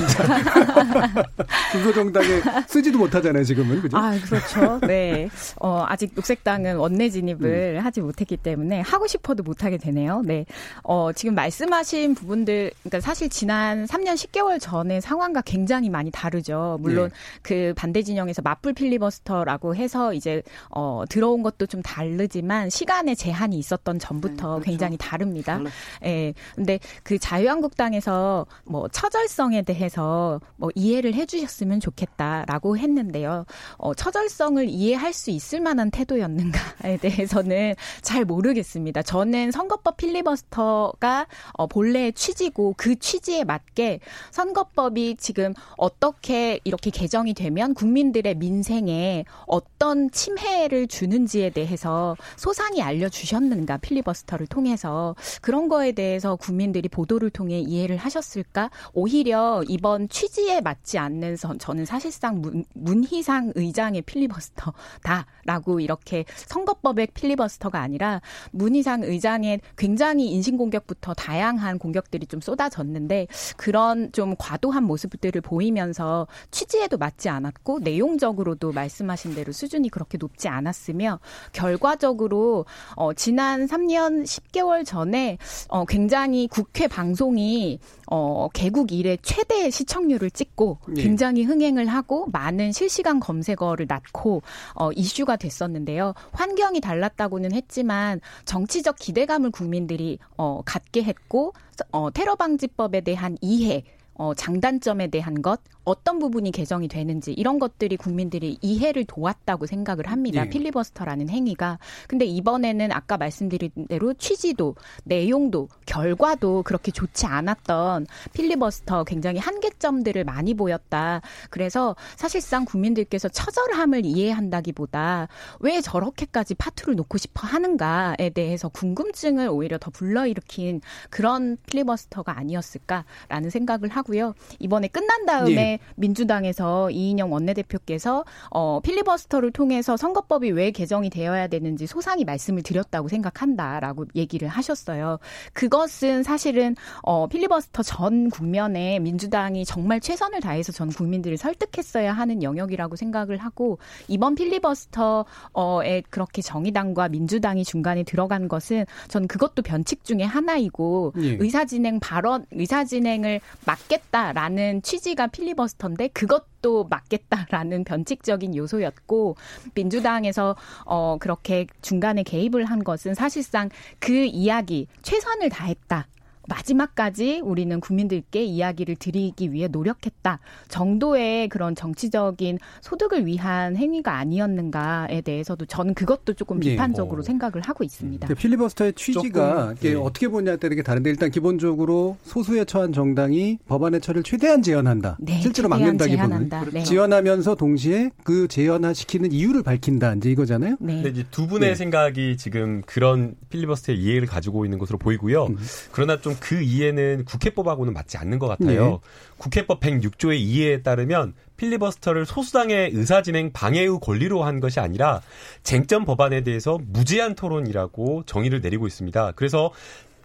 군소정당에 쓰지도 못하잖아요, 지금은. 그죠? 아, 그렇죠. 네. 어, 아직 녹색당은 원내 진입을 하지 못했기 때문에 하고 싶어도 못 하게 되네요. 네. 어, 지금 말 씀하신 부분들, 그러니까 사실 지난 3년 10개월 전의 상황과 굉장히 많이 다르죠. 물론 네. 그 반대 진영에서 맞불 필리버스터라고 해서 이제 어, 들어온 것도 좀 다르지만 시간의 제한이 있었던 전부터 네, 그렇죠. 굉장히 다릅니다. 달라- 예. 근데 그 자유한국당에서 뭐 처절성에 대해서 뭐 이해를 해주셨으면 좋겠다라고 했는데요. 어, 처절성을 이해할 수 있을 만한 태도였는가에 대해서는 잘 모르겠습니다. 저는 선거법 필리버스터가 어, 본래의 취지고 그 취지에 맞게 선거법이 지금 어떻게 이렇게 개정이 되면 국민들의 민생에 어떤 침해를 주는지에 대해서 소상히 알려주셨는가 필리버스터를 통해서 그런 거에 대해서 국민들이 보도를 통해 이해를 하셨을까? 오히려 이번 취지에 맞지 않는 선 저는 사실상 문, 문희상 의장의 필리버스터다라고 이렇게 선거법의 필리버스터가 아니라 문희상 의장의 굉장히 인신공격부터 다양한 공격들이 좀 쏟아졌는데 그런 좀 과도한 모습들을 보이면서 취지에도 맞지 않았고 내용적으로도 말씀하신 대로 수준이 그렇게 높지 않았으며 결과적으로 어, 지난 3년 10개월 전에 어, 굉장히 국회 방송이 어, 개국 이래 최대 시청률을 찍고 예. 굉장히 흥행을 하고 많은 실시간 검색어를 낳고 어, 이슈가 됐었는데요. 환경이 달랐다고는 했지만 정치적 기대감을 국민들이 어, 갖게 했고 어, 테러 방지법에 대한 이해 어, 장단점에 대한 것, 어떤 부분이 개정이 되는지 이런 것들이 국민들이 이해를 도왔다고 생각을 합니다. 예. 필리버스터라는 행위가. 근데 이번에는 아까 말씀드린 대로 취지도, 내용도, 결과도 그렇게 좋지 않았던 필리버스터 굉장히 한계점들을 많이 보였다. 그래서 사실상 국민들께서 처절함을 이해한다기보다 왜 저렇게까지 파투를 놓고 싶어 하는가에 대해서 궁금증을 오히려 더 불러일으킨 그런 필리버스터가 아니었을까라는 생각을 하고요. 이번에 끝난 다음에 예. 민주당에서 이인영 원내대표께서 어, 필리버스터를 통해서 선거법이 왜 개정이 되어야 되는지 소상히 말씀을 드렸다고 생각한다라고 얘기를 하셨어요. 그것은 사실은 어, 필리버스터 전 국면에 민주당이 정말 최선을 다해서 전 국민들을 설득했어야 하는 영역이라고 생각을 하고 이번 필리버스터에 그렇게 정의당과 민주당이 중간에 들어간 것은 전 그것도 변칙 중에 하나이고 예. 의사진행 발언 의사진행을 막겠다라는 취지가 필리버스터 인데 그것도 막겠다라는 변칙적인 요소였고 민주당에서 어 그렇게 중간에 개입을 한 것은 사실상 그 이야기 최선을 다했다. 마지막까지 우리는 국민들께 이야기를 드리기 위해 노력했다 정도의 그런 정치적인 소득을 위한 행위가 아니었는가에 대해서도 저는 그것도 조금 예. 비판적으로 어. 생각을 하고 있습니다. 그 필리버스터의 취지가 조금, 이게 예. 어떻게 보냐에 따라 이게 다른데 일단 기본적으로 소수에 처한 정당이 법안의 처리를 최대한 제한한다. 네, 실제로 최대한 막는다기보다는 제한한다. 네. 지원하면서 동시에 그 제한화시키는 이유를 밝힌다. 이제 이거잖아요. 네. 근데 이제 두 분의 네. 생각이 지금 그런 필리버스터의 이해를 가지고 있는 것으로 보이고요. 음. 그러나 좀그 이해는 국회법하고는 맞지 않는 것 같아요. 네. 국회법 106조의 이해에 따르면 필리버스터를 소수당의 의사진행 방해의 권리로 한 것이 아니라 쟁점 법안에 대해서 무제한 토론이라고 정의를 내리고 있습니다. 그래서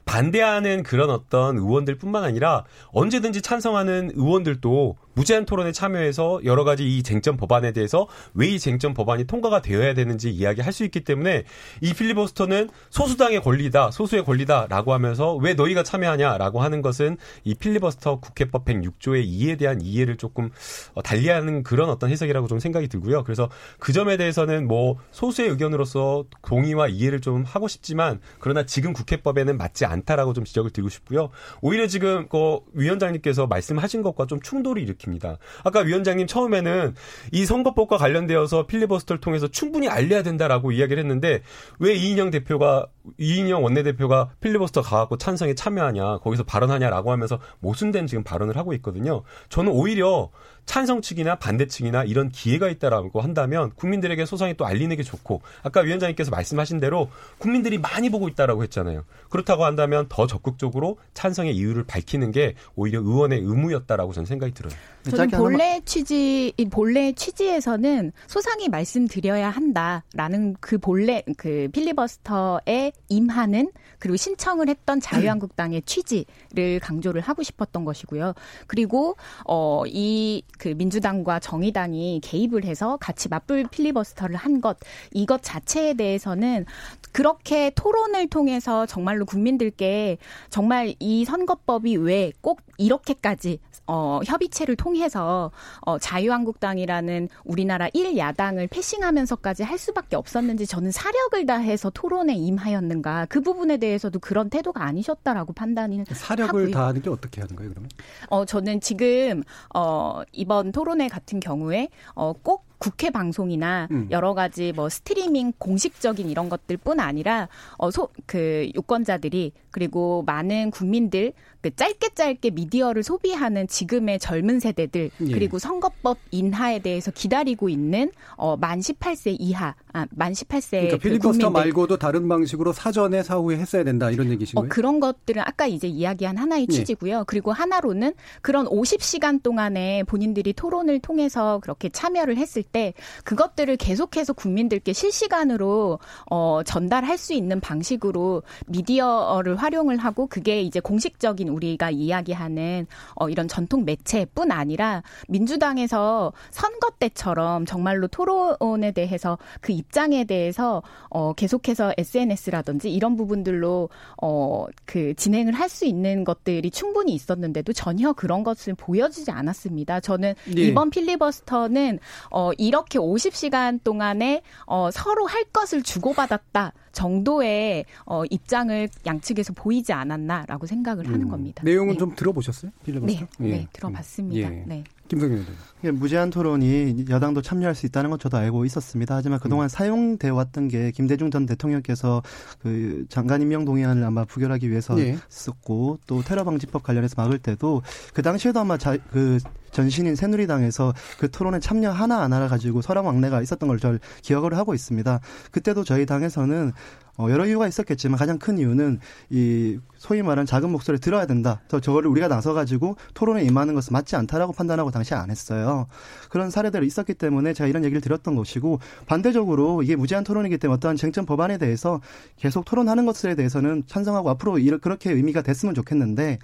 반대하는 그런 어떤 의원들뿐만 아니라 언제든지 찬성하는 의원들도 무제한 토론에 참여해서 여러 가지 이 쟁점 법안에 대해서 왜 이 쟁점 법안이 통과가 되어야 되는지 이야기할 수 있기 때문에 이 필리버스터는 소수당의 권리다, 소수의 권리다라고 하면서 왜 너희가 참여하냐라고 하는 것은 이 필리버스터 국회법 106조의 이에 대한 이해를 조금 어, 달리하는 그런 어떤 해석이라고 좀 생각이 들고요. 그래서 그 점에 대해서는 뭐 소수의 의견으로서 동의와 이해를 좀 하고 싶지만 그러나 지금 국회법에는 맞지 않다라고 좀 지적을 드리고 싶고요. 오히려 지금 그 위원장님께서 말씀하신 것과 좀 충돌이 일으키는 일으킵니다. 아까 위원장님 처음에는 이 선거법과 관련되어서 필리버스터를 통해서 충분히 알려야 된다라고 이야기를 했는데 왜 이인영 대표가 이인영 원내대표가 필리버스터 가갖고 찬성에 참여하냐 거기서 발언하냐라고 하면서 모순된 지금 발언을 하고 있거든요. 저는 오히려 찬성 측이나 반대 측이나 이런 기회가 있다라고 한다면 국민들에게 소상히 또 알리는 게 좋고 아까 위원장님께서 말씀하신 대로 국민들이 많이 보고 있다라고 했잖아요. 그렇다고 한다면 더 적극적으로 찬성의 이유를 밝히는 게 오히려 의원의 의무였다라고 저는 생각이 들어요. 저는 본래 취지 본래 취지에서는 소상히 말씀드려야 한다라는 그 본래 그 필리버스터에 임하는 그리고 신청을 했던 자유한국당의 취지를 강조를 하고 싶었던 것이고요. 그리고 어 이 그 민주당과 정의당이 개입을 해서 같이 맞불 필리버스터를 한 것 이것 자체에 대해서는 그렇게 토론을 통해서 정말로 국민들께 정말 이 선거법이 왜 꼭 이렇게까지 어, 협의체를 통해서 어, 자유한국당이라는 우리나라 1야당을 패싱하면서까지 할 수밖에 없었는지 저는 사력을 다해서 토론에 임하였는가 그 부분에 대해서도 그런 태도가 아니셨다라고 판단이 사력을 하고요. 다하는 게 어떻게 하는 거예요 그러면? 어 저는 지금 어 이번 토론회 같은 경우에 어 꼭 국회 방송이나 음. 여러 가지 뭐 스트리밍 공식적인 이런 것들뿐 아니라 어 소 그 유권자들이 그리고 많은 국민들 그 짧게 짧게 미디어를 소비하는 지금의 젊은 세대들 예. 그리고 선거법 인하에 대해서 기다리고 있는 어 만 18세 이하 아 만 18세 그러니까 그 필리버스터. 말고도 다른 방식으로 사전에 사후에 했어야 된다 이런 얘기신 어, 거예요? 그런 것들은 아까 이제 이야기한 하나의 예. 취지고요. 그리고 하나로는 그런 50시간 동안에 본인들이 토론을 통해서 그렇게 참여를 했을 때 그것들을 계속해서 국민들께 실시간으로 어, 전달할 수 있는 방식으로 미디어를 활용을 하고 그게 이제 공식적인 우리가 이야기하는 어, 이런 전통 매체뿐 아니라 민주당에서 선거 때처럼 정말로 토론에 대해서 그 입장에 대해서 어, 계속해서 SNS라든지 이런 부분들로 어, 그 진행을 할 수 있는 것들이 충분히 있었는데도 전혀 그런 것을 보여주지 않았습니다. 저는 예. 이번 필리버스터는 어, 이렇게 50시간 동안에 어, 서로 할 것을 주고받았다 정도의 어, 입장을 양측에서 보이지 않았나라고 생각을 하는 음. 겁니다. 내용은 네. 좀 들어보셨어요? 필리버스터? 네, 예. 네, 들어봤습니다. 예. 네. 김성현. 이게 무제한 토론이 여당도 참여할 수 있다는 건 저도 알고 있었습니다. 하지만 그동안 사용되어 왔던 게 김대중 전 대통령께서 그 장관 임명 동의안을 아마 부결하기 위해서 예. 썼고 또 테러 방지법 관련해서 막을 때도 그 당시에도 아마 자, 그 전신인 새누리당에서 그 토론에 참여 하나 안 하나 가지고 서랑 왕래가 있었던 걸 절 기억을 하고 있습니다. 그때도 저희 당에서는 어, 여러 이유가 있었겠지만 가장 큰 이유는 이 소위 말하는 작은 목소리를 들어야 된다. 저 저거를 우리가 나서 가지고 토론에 임하는 것은 맞지 않다라고 판단하고 당시에 안 했어요. 그런 사례들이 있었기 때문에 제가 이런 얘기를 드렸던 것이고 반대적으로 이게 무제한 토론이기 때문에 어떠한 쟁점 법안에 대해서 계속 토론하는 것에 대해서는 찬성하고 앞으로 이렇- 그렇게 의미가 됐으면 좋겠는데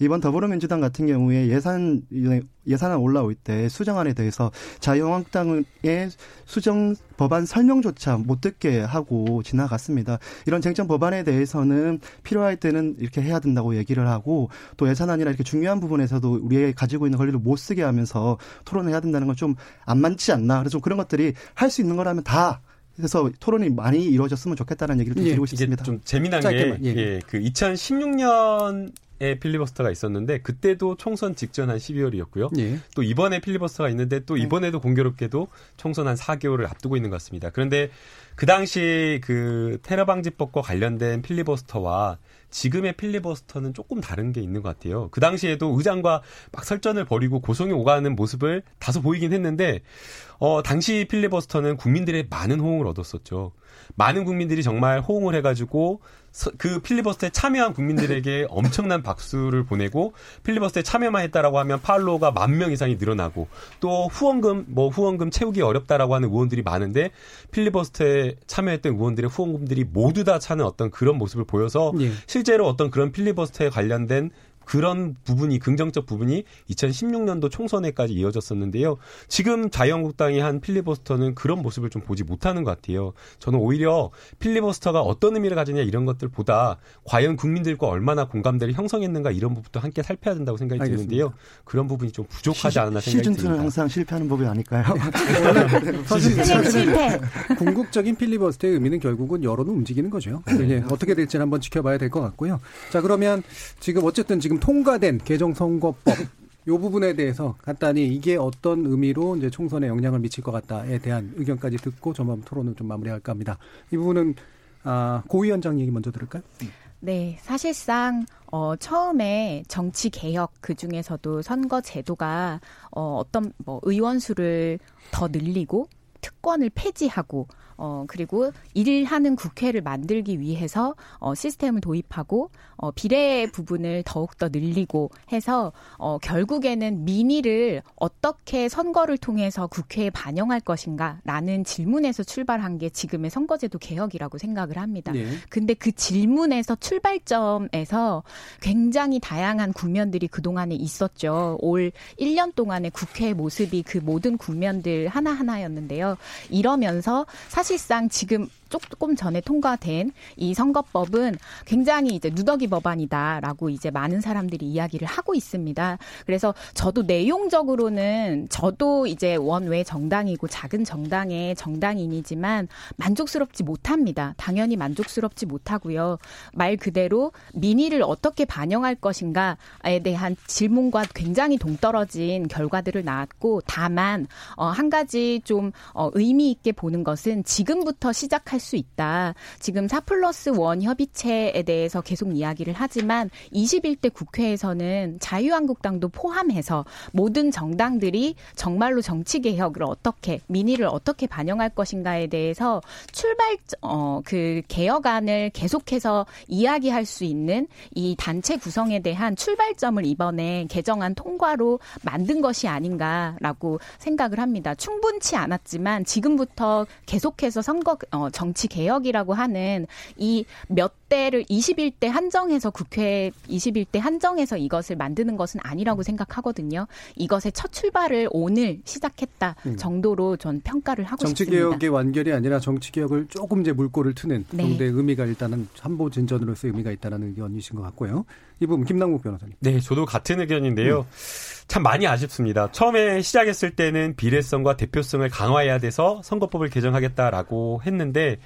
이번 더불어민주당 같은 경우에 예산 예산안 올라올 때 수정안에 대해서 자유한국당의 수정 법안 설명조차 못 듣게 하고 지나갔습니다. 이런 쟁점 법안에 대해서는 필요할 때는 이렇게 해야 된다고 얘기를 하고 또 예산안이나 이렇게 중요한 부분에서도 우리의 가지고 있는 권리를 못 쓰게 하면서 토론을 해야 된다는 건 좀안 맞지 않나. 그래서 좀 그런 것들이 할 수 있는 거라면 다 그래서 토론이 많이 이루어졌으면 좋겠다는 얘기를 좀 예, 드리고 싶습니다. 좀 재미난 짧게만, 게, 예. 예, 그 2016년 에 필리버스터가 있었는데, 그때도 총선 직전 한 12월이었고요. 예. 또 이번에 필리버스터가 있는데, 또 이번에도 공교롭게도 총선 한 4개월을 앞두고 있는 것 같습니다. 그런데 그 당시 그 테러 방지법과 관련된 필리버스터와 지금의 필리버스터는 조금 다른 게 있는 것 같아요. 그 당시에도 의장과 막 설전을 벌이고 고성이 오가는 모습을 다소 보이긴 했는데, 어, 당시 필리버스터는 국민들의 많은 호응을 얻었었죠. 많은 국민들이 정말 호응을 해가지고 서- 그 필리버스터에 참여한 국민들에게 엄청난 박수를 보내고 필리버스터에 참여만 했다라고 하면 팔로워가 만 명 이상이 늘어나고 또 후원금 뭐 후원금 채우기 어렵다라고 하는 의원들이 많은데 필리버스터에 참여했던 의원들의 후원금들이 모두 다 차는 어떤 그런 모습을 보여서 예. 실제로 어떤 그런 필리버스터에 관련된 그런 부분이 긍정적 부분이 2016년도 총선에까지 이어졌었는데요. 지금 자유한국당이 한 필리버스터는 그런 모습을 좀 보지 못하는 것 같아요. 저는 오히려 필리버스터가 어떤 의미를 가지냐 이런 것들보다 과연 국민들과 얼마나 공감대를 형성했는가 이런 부분도 함께 살펴야 된다고 생각이 알겠습니다. 드는데요. 그런 부분이 좀 부족하지 않았나 생각이 시즌2는 듭니다. 항상 실패하는 법이 아닐까요? 사실 실행 실패. 궁극적인 필리버스터의 의미는 결국은 여론을 움직이는 거죠. 이게 어떻게 될지는 한번 지켜봐야 될 것 같고요. 자 그러면 지금 어쨌든 지금 통과된 개정 선거법 이 부분에 대해서 간단히 이게 어떤 의미로 이제 총선에 영향을 미칠 것 같다에 대한 의견까지 듣고 저만 토론을 좀 마무리할까 합니다. 이 부분은 아, 고 위원장 얘기 먼저 들을까요? 네, 사실상 어 처음에 정치 개혁 그 중에서도 선거 제도가 어 어떤 뭐 의원 수를 더 늘리고 특권을 폐지하고 어, 그리고 일하는 국회를 만들기 위해서 어, 시스템을 도입하고 어, 비례 부분을 더욱더 늘리고 해서 어, 결국에는 민의를 어떻게 선거를 통해서 국회에 반영할 것인가라는 질문에서 출발한 게 지금의 선거제도 개혁이라고 생각을 합니다. 네. 근데 그 질문에서 출발점에서 굉장히 다양한 국면들이 그동안에 있었죠. 올 1년 동안의 국회의 모습이 그 모든 국면들 하나하나였는데요. 이러면서 사실 사실상 지금 조금 전에 통과된 이 선거법은 굉장히 이제 누더기 법안이다라고 이제 많은 사람들이 이야기를 하고 있습니다. 그래서 저도 내용적으로는 저도 이제 원외 정당이고 작은 정당의 정당인이지만 만족스럽지 못합니다. 당연히 만족스럽지 못하고요. 말 그대로 민의를 어떻게 반영할 것인가에 대한 질문과 굉장히 동떨어진 결과들을 낳았고 다만 어, 한 가지 좀 어, 의미 있게 보는 것은 지금부터 시작할 할 수 있다. 지금 4 플러스 1 협의체에 대해서 계속 이야기를 하지만 21대 국회에서는 자유한국당도 포함해서 모든 정당들이 정말로 정치 개혁을 어떻게 민의를 어떻게 반영할 것인가에 대해서 출발 어 그 개혁안을 계속해서 이야기할 수 있는 이 단체 구성에 대한 출발점을 이번에 개정안 통과로 만든 것이 아닌가라고 생각을 합니다. 충분치 않았지만 지금부터 계속해서 선거 어, 정 정치 개혁이라고 하는 이 몇 대를 21대 한정해서 국회 21대 한정해서 이것을 만드는 것은 아니라고 생각하거든요. 이것의 첫 출발을 오늘 시작했다 음. 정도로 전 평가를 하고 정치 싶습니다. 정치 개혁의 완결이 아니라 정치 개혁을 조금 이제 물꼬를 트는 네. 정도의 의미가 일단은 한보 진전으로서의 의미가 있다는 의견이신 것 같고요. 이 부분 김남국 변호사님. 네, 저도 같은 의견인데요. 음. 참 많이 아쉽습니다. 처음에 시작했을 때는 비례성과 대표성을 강화해야 돼서 선거법을 개정하겠다라고 했는데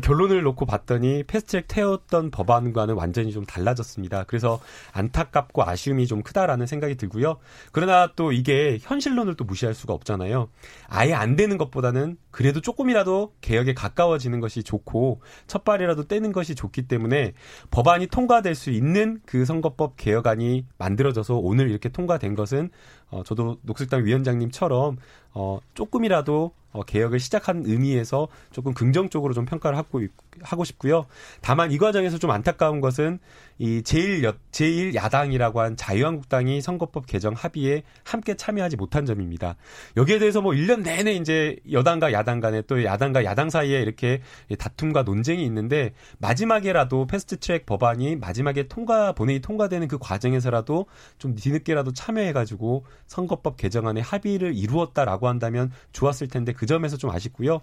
결론을 놓고 봤더니 패스트트랙 태웠던 법안과는 완전히 좀 달라졌습니다. 그래서 안타깝고 아쉬움이 좀 크다라는 생각이 들고요. 그러나 또 이게 현실론을 또 무시할 수가 없잖아요. 아예 안 되는 것보다는 그래도 조금이라도 개혁에 가까워지는 것이 좋고 첫 발이라도 떼는 것이 좋기 때문에 법안이 통과될 수 있는 그 선거법 개혁안이 만들어져서 오늘 이렇게 통과된 것은 어, 저도 녹색당 위원장님처럼 어, 조금이라도 어, 개혁을 시작한 의미에서 조금 긍정적으로 좀 평가를 하고 하고 싶고요. 다만 이 과정에서 좀 안타까운 것은 이 제일 여, 제일 야당이라고 한 자유한국당이 선거법 개정 합의에 함께 참여하지 못한 점입니다. 여기에 대해서 뭐 1년 내내 이제 여당과 야당 간에 또 야당과 야당 사이에 이렇게 다툼과 논쟁이 있는데 마지막에라도 패스트 트랙 법안이 마지막에 통과 본회의 통과되는 그 과정에서라도 좀 뒤늦게라도 참여해 가지고 선거법 개정안에 합의를 이루었다라고 한다면 좋았을 텐데 그 점에서 좀 아쉽고요.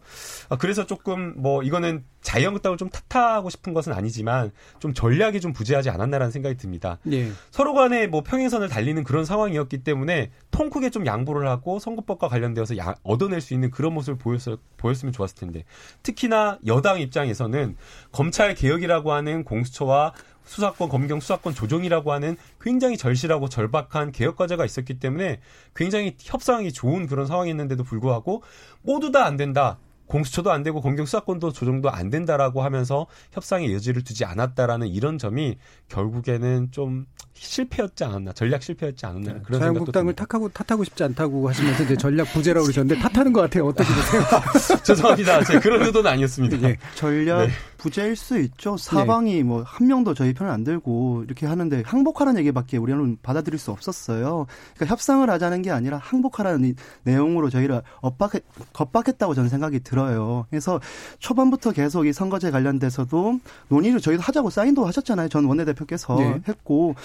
아, 그래서 조금 뭐 이거는 자유 한국당을 좀 탓하고 싶은 것은 아니지만 좀 전략이 좀 부재하지 않았나라는 생각이 듭니다. 예. 서로 간에 뭐 평행선을 달리는 그런 상황이었기 때문에 통 크게 좀 양보를 하고 선거법과 관련되어서 야, 얻어낼 수 있는 그런 모습을 보였, 보였으면 좋았을 텐데 특히나 여당 입장에서는 검찰 개혁이라고 하는 공수처와 수사권 검경 수사권 조정이라고 하는 굉장히 절실하고 절박한 개혁 과제가 있었기 때문에 굉장히 협상이 좋은 그런 상황이었는데도 불구하고 모두 다 안 된다. 공수처도 안 되고 검경 수사권도 조정도 안 된다라고 하면서 협상의 여지를 두지 않았다라는 이런 점이 결국에는 좀 실패였지 않았나 전략 실패였지 않았나 네, 그런 자유한국당을 탓하고 탓하고 싶지 않다고 하시면서 이제 전략 부재라 고 그러셨는데 탓하는 것 같아요 어떻게 보세요? 죄송합니다 제가 그런 의도는 아니었습니다. 네. 전략 네. 부재일 수 있죠. 사방이 네. 뭐한 명도 저희 편을 안 들고 이렇게 하는데 항복하라는 얘기밖에 우리는 받아들일 수 없었어요. 그러니까 협상을 하자는 게 아니라 항복하라는 내용으로 저희를 엇박했, 겁박했다고 저는 생각이 들어요. 그래서 초반부터 계속 이 선거제 관련돼서도 논의를 저희도 하자고 사인도 하셨잖아요. 전 원내대표께서 네. 했고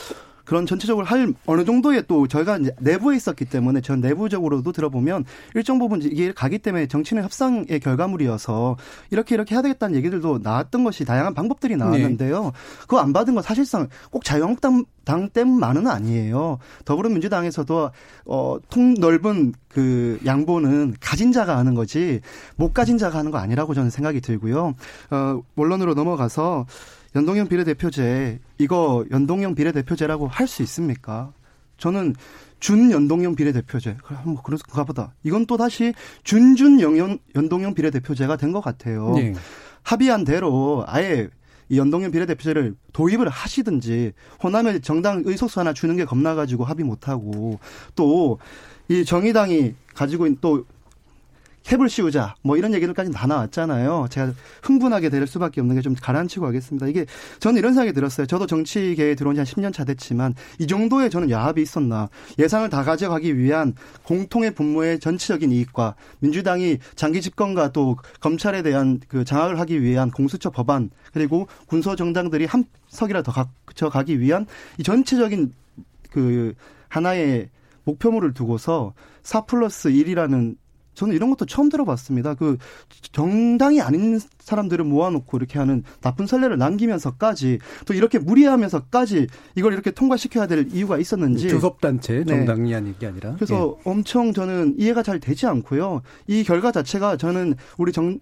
그런 전체적으로 할 어느 정도의 또 저희가 내부에 있었기 때문에 전 내부적으로도 들어보면 일정 부분 이게 가기 때문에 정치는 협상의 결과물이어서 이렇게 이렇게 해야 되겠다는 얘기들도 나왔던 것이 다양한 방법들이 나왔는데요. 네. 그거 안 받은 건 사실상 꼭 자유한국당 당 때문만은 아니에요. 더불어민주당에서도 어, 통 넓은 그 양보는 가진 자가 하는 거지 못 가진 자가 하는 거 아니라고 저는 생각이 들고요. 어, 원론으로 넘어가서 연동형 비례대표제 이거 연동형 비례대표제라고 할 수 있습니까? 저는 준연동형 비례대표제. 뭐 그런가 보다. 이건 또 다시 준준 연동형 비례대표제가 된 것 같아요. 네. 합의한 대로 아예 이 연동형 비례대표제를 도입을 하시든지 호남에 정당 의석수 하나 주는 게 겁나가지고 합의 못하고 또 이 정의당이 가지고 있는 또 캡을 씌우자 뭐 이런 얘기들까지 다 나왔잖아요. 제가 흥분하게 될 수밖에 없는 게 좀 가라앉히고 하겠습니다. 이게 저는 이런 생각이 들었어요. 저도 정치계에 들어온 지 한 10년 차 됐지만 이 정도의 저는 야합이 있었나. 예산을 다 가져가기 위한 공통의 분모의 전체적인 이익과 민주당이 장기 집권과 또 검찰에 대한 그 장악을 하기 위한 공수처 법안 그리고 군소 정당들이 한 석이라 더 가기 위한 이 전체적인 그 하나의 목표물을 두고서 4 플러스 1이라는 저는 이런 것도 처음 들어봤습니다. 그 정당이 아닌 사람들을 모아놓고 이렇게 하는 나쁜 선례를 남기면서까지 또 이렇게 무리하면서까지 이걸 이렇게 통과시켜야 될 이유가 있었는지 교섭단체 네. 정당이 네. 아닌 게 아니라 그래서 예. 엄청 저는 이해가 잘 되지 않고요. 이 결과 자체가 저는 우리 정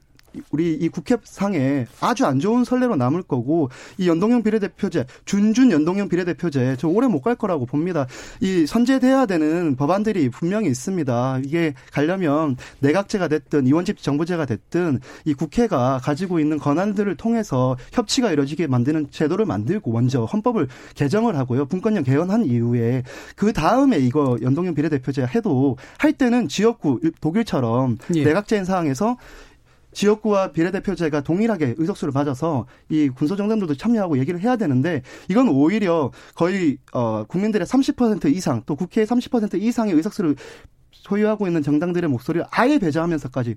우리 이 국회상에 아주 안 좋은 선례로 남을 거고 이 연동형 비례대표제 준준 연동형 비례대표제 저 오래 못 갈 거라고 봅니다. 이 선제돼야 되는 법안들이 분명히 있습니다. 이게 가려면 내각제가 됐든 이원집 정부제가 됐든 이 국회가 가지고 있는 권한들을 통해서 협치가 이루어지게 만드는 제도를 만들고 먼저 헌법을 개정을 하고요. 분권령 개헌한 이후에 그 다음에 이거 연동형 비례대표제 해도 할 때는 지역구 독일처럼 예. 내각제인 상황에서 지역구와 비례대표제가 동일하게 의석수를 맞아서 이 군소정당들도 참여하고 얘기를 해야 되는데 이건 오히려 거의 어 국민들의 30% 이상 또 국회의 30% 이상의 의석수를 소유하고 있는 정당들의 목소리를 아예 배제하면서까지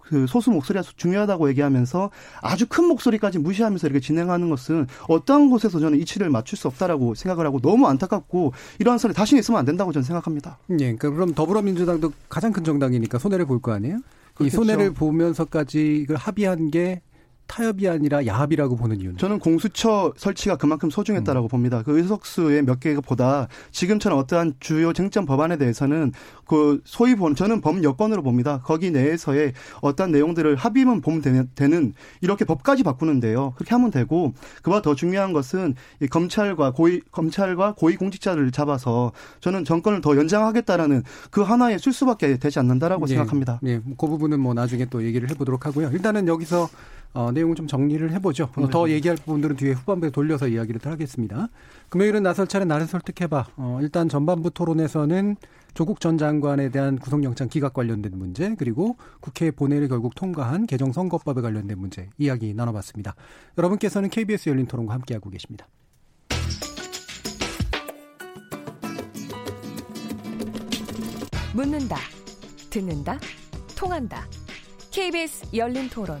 그 소수 목소리가 중요하다고 얘기하면서 아주 큰 목소리까지 무시하면서 이렇게 진행하는 것은 어떠한 곳에서 저는 이치를 맞출 수 없다라고 생각을 하고 너무 안타깝고 이러한 소리 다시 있으면 안 된다고 저는 생각합니다. 예, 그러니까 그럼 더불어민주당도 가장 큰 정당이니까 손해를 볼 거 아니에요? 이 손해를 보면서까지 이걸 합의한 게 타협이 아니라 야합이라고 보는 이유는? 저는 공수처 설치가 그만큼 소중했다라고 음. 봅니다. 그 의석수의 몇 개보다 지금처럼 어떠한 주요 쟁점 법안에 대해서는 그 소위 본 저는 법 여건으로 봅니다. 거기 내에서의 어떠한 내용들을 합의만 보면 되는 이렇게 법까지 바꾸는데요. 그렇게 하면 되고 그보다 더 중요한 것은 이 검찰과 고위 검찰과 고위 공직자를 잡아서 저는 정권을 더 연장하겠다라는 그 하나의 술수밖에 되지 않는다라고 네. 생각합니다. 네, 그 부분은 뭐 나중에 또 얘기를 해보도록 하고요. 일단은 여기서 어, 내용을 좀 정리를 해보죠. 네. 더 얘기할 부분들은 뒤에 후반부에 돌려서 이야기를 하겠습니다. 금요일은 나설 차례 나를 설득해봐. 어, 일단 전반부 토론에서는 조국 전 장관에 대한 구속영장 기각 관련된 문제 그리고 국회 본회의를 결국 통과한 개정선거법에 관련된 문제 이야기 나눠봤습니다. 여러분께서는 KBS 열린 토론과 함께하고 계십니다. 묻는다, 듣는다, 통한다. KBS 열린 토론.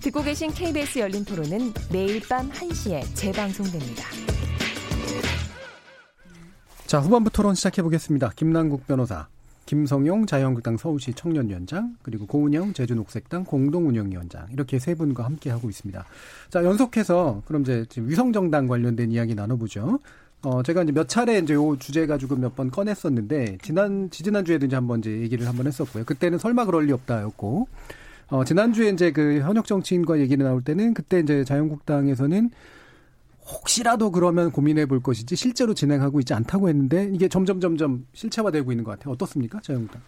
듣고 계신 KBS 열린 토론은 매일 밤 1시에 재방송됩니다. 자, 후반부 토론 시작해 보겠습니다. 김남국 변호사, 김성용 자유한국당 서울시 청년위원장, 그리고 고은영 제주녹색당 공동운영위원장 이렇게 세 분과 함께 하고 있습니다. 자, 연속해서 그럼 이제 위성정당 관련된 이야기 나눠보죠. 어, 제가 이제 몇 차례 이제 요 주제 가지고 몇 번 꺼냈었는데, 지난, 지지난 주에도 이제 한번 이제 얘기를 한번 했었고요. 그때는 설마 그럴 리 없다였고, 어, 지난주에 이제 그 현역 정치인과 얘기를 나올 때는 그때 이제 자유한국당에서는 혹시라도 그러면 고민해 볼 것이지 실제로 진행하고 있지 않다고 했는데 이게 점점 점점 실체화되고 있는 것 같아요. 어떻습니까? 자유한국당.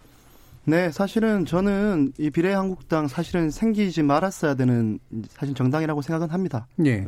네, 사실은 저는 이 비례한국당 사실은 생기지 말았어야 되는 사실 정당이라고 생각은 합니다. 예.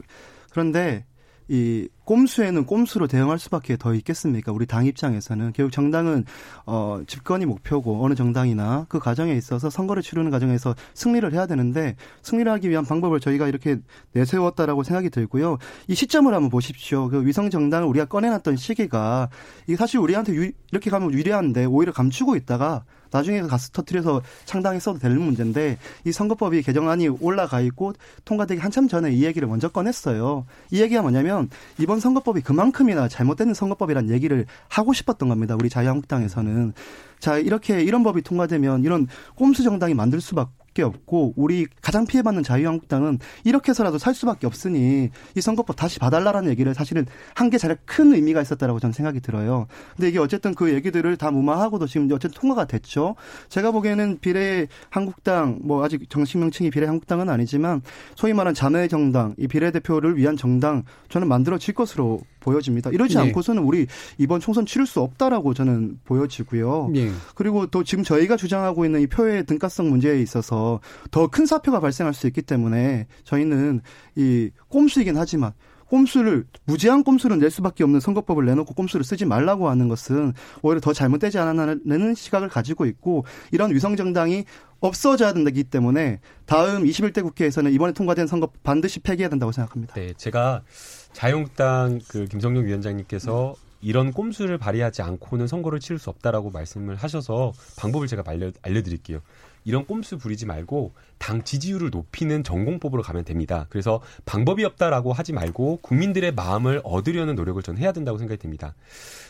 그런데 이 꼼수에는 꼼수로 대응할 수밖에 더 있겠습니까? 우리 당 입장에서는 결국 정당은 어 집권이 목표고 어느 정당이나 그 과정에 있어서 선거를 치르는 과정에서 승리를 해야 되는데 승리를 하기 위한 방법을 저희가 이렇게 내세웠다라고 생각이 들고요. 이 시점을 한번 보십시오. 그 위성 정당을 우리가 꺼내놨던 시기가 이게 사실 우리한테 유, 이렇게 가면 유리한데 오히려 감추고 있다가 나중에 가서 터트려서 창당했어도 되는 문제인데 이 선거법이 개정안이 올라가 있고 통과되기 한참 전에 이 얘기를 먼저 꺼냈어요. 이 얘기가 뭐냐면 이번 선거법이 그만큼이나 잘못된 선거법이란 얘기를 하고 싶었던 겁니다. 우리 자유한국당에서는. 자, 이렇게 이런 법이 통과되면 이런 꼼수 정당이 만들 수밖에 수밖에 없고 우리 가장 피해받는 자유한국당은 이렇게 해서라도 살 수밖에 없으니 이 선거법 다시 봐달라라는 얘기를 사실은 한게 제일 큰 의미가 있었다라고 저는 생각이 들어요. 근데 이게 어쨌든 그 얘기들을 다 무마하고도 지금 어쨌든 통과가 됐죠. 제가 보기에는 비례 한국당 뭐 아직 정식 명칭이 비례 한국당은 아니지만 소위 말하는 자매 정당 이 비례 대표를 위한 정당 저는 만들어질 것으로 보여집니다. 이러지 네. 않고서는 우리 이번 총선 치를 수 없다라고 저는 보여지고요. 네. 그리고 또 지금 저희가 주장하고 있는 이 표의 등가성 문제에 있어서 더 큰 사표가 발생할 수 있기 때문에 저희는 이 꼼수이긴 하지만 꼼수를 무제한 꼼수를 낼 수밖에 없는 선거법을 내놓고 꼼수를 쓰지 말라고 하는 것은 오히려 더 잘못되지 않았나는 시각을 가지고 있고 이런 위성 정당이 없어져야 된다기 때문에 다음 21대 국회에서는 이번에 통과된 선거 반드시 폐기해야 된다고 생각합니다. 네, 제가 자유한국당 그 김성룡 위원장님께서 이런 꼼수를 발휘하지 않고는 선거를 치를 수 없다라고 말씀을 하셔서 방법을 제가 알려, 알려드릴게요. 이런 꼼수 부리지 말고 당 지지율을 높이는 전공법으로 가면 됩니다. 그래서 방법이 없다라고 하지 말고 국민들의 마음을 얻으려는 노력을 전 해야 된다고 생각이 듭니다.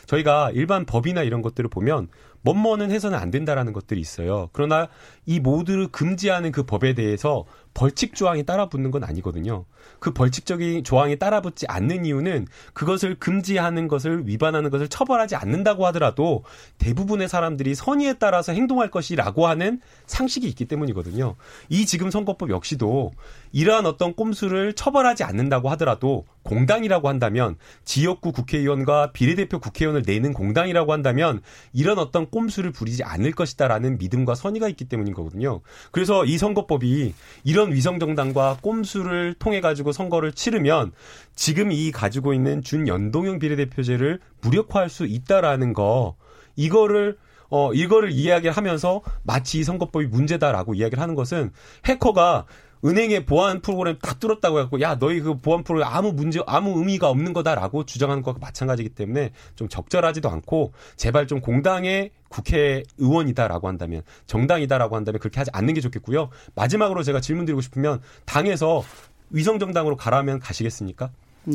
저희가 일반 법이나 이런 것들을 보면 뭐뭐는 해서는 안 된다라는 것들이 있어요. 그러나 이 모두를 금지하는 그 법에 대해서 벌칙 조항이 따라붙는 건 아니거든요. 그 벌칙적인 조항이 따라붙지 않는 이유는 그것을 금지하는 것을 위반하는 것을 처벌하지 않는다고 하더라도 대부분의 사람들이 선의에 따라서 행동할 것이라고 하는 상식이 있기 때문이거든요. 이 지금 선거법 역시도 이러한 어떤 꼼수를 처벌하지 않는다고 하더라도 공당이라고 한다면 지역구 국회의원과 비례대표 국회의원을 내는 공당이라고 한다면 이런 어떤 꼼수를 부리지 않을 것이다라는 믿음과 선의가 있기 때문인 거거든요. 그래서 이 선거법이 이런 위성 정당과 꼼수를 통해 가지고 선거를 치르면 지금 이 가지고 있는 준연동형 비례대표제를 무력화할 수 있다라는 거 이거를 어 이거를 이야기를 하면서 마치 이 선거법이 문제다라고 이야기를 하는 것은 해커가 은행의 보안 프로그램 딱 뚫었다고 해갖고 야 너희 그 보안 프로그램 아무 문제 아무 의미가 없는 거다라고 주장하는 것과 마찬가지이기 때문에 좀 적절하지도 않고 제발 좀 공당의 국회의원이다라고 한다면 정당이다라고 한다면 그렇게 하지 않는 게 좋겠고요. 마지막으로 제가 질문 드리고 싶으면 당에서 위성정당으로 가라면 가시겠습니까?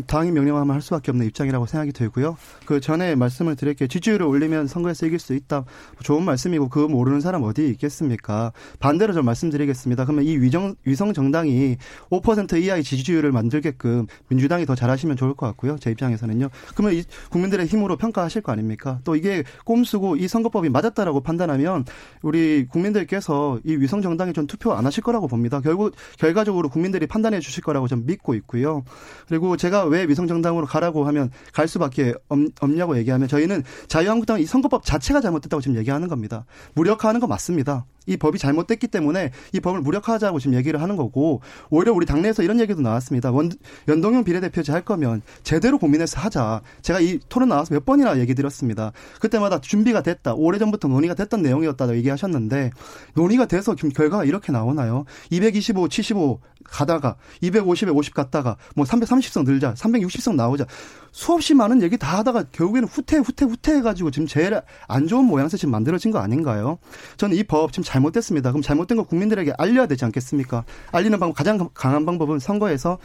당이 명령하면 할 수밖에 없는 입장이라고 생각이 들고요. 그 전에 말씀을 드릴게요. 지지율을 올리면 선거에서 이길 수 있다. 좋은 말씀이고 그거 모르는 사람 어디 있겠습니까? 반대로 좀 말씀드리겠습니다. 그러면 이 위정, 위성 정당이 5% 이하의 지지율을 만들게끔 민주당이 더 잘하시면 좋을 것 같고요. 제 입장에서는요. 그러면 이 국민들의 힘으로 평가하실 거 아닙니까? 또 이게 꼼수고 이 선거법이 맞았다라고 판단하면 우리 국민들께서 이 위성 정당에 좀 투표 안 하실 거라고 봅니다. 결국 결과적으로 국민들이 판단해 주실 거라고 좀 믿고 있고요. 그리고 제가 제가 왜 위성정당으로 가라고 하면 갈 수밖에 없, 냐고 얘기하면 저희는 자유한국당은 이 선거법 자체가 잘못됐다고 지금 얘기하는 겁니다. 무력화하는 거 맞습니다. 이 법이 잘못됐기 때문에 이 법을 무력화하자고 지금 얘기를 하는 거고 오히려 우리 당내에서 이런 얘기도 나왔습니다. 원, 연동형 비례대표제 할 거면 제대로 고민해서 하자. 제가 이 토론 나와서 몇 번이나 얘기 드렸습니다. 그때마다 준비가 됐다. 오래전부터 논의가 됐던 내용이었다고 얘기하셨는데 논의가 돼서 결과가 이렇게 나오나요? 225, 75 가다가 250에 50 갔다가 뭐 330석 늘자, 360석 나오자. 수없이 많은 얘기 다 하다가 결국에는 후퇴 후퇴 후퇴 해가지고 지금 제일 안 좋은 모양새 지금 만들어진 거 아닌가요? 저는 이 법 지금 잘 못됐습니다. 그럼 잘못된 거 국민들에게 알려야 되지 않겠습니까? 알리는 방법 가장 강한 방법은 선거에서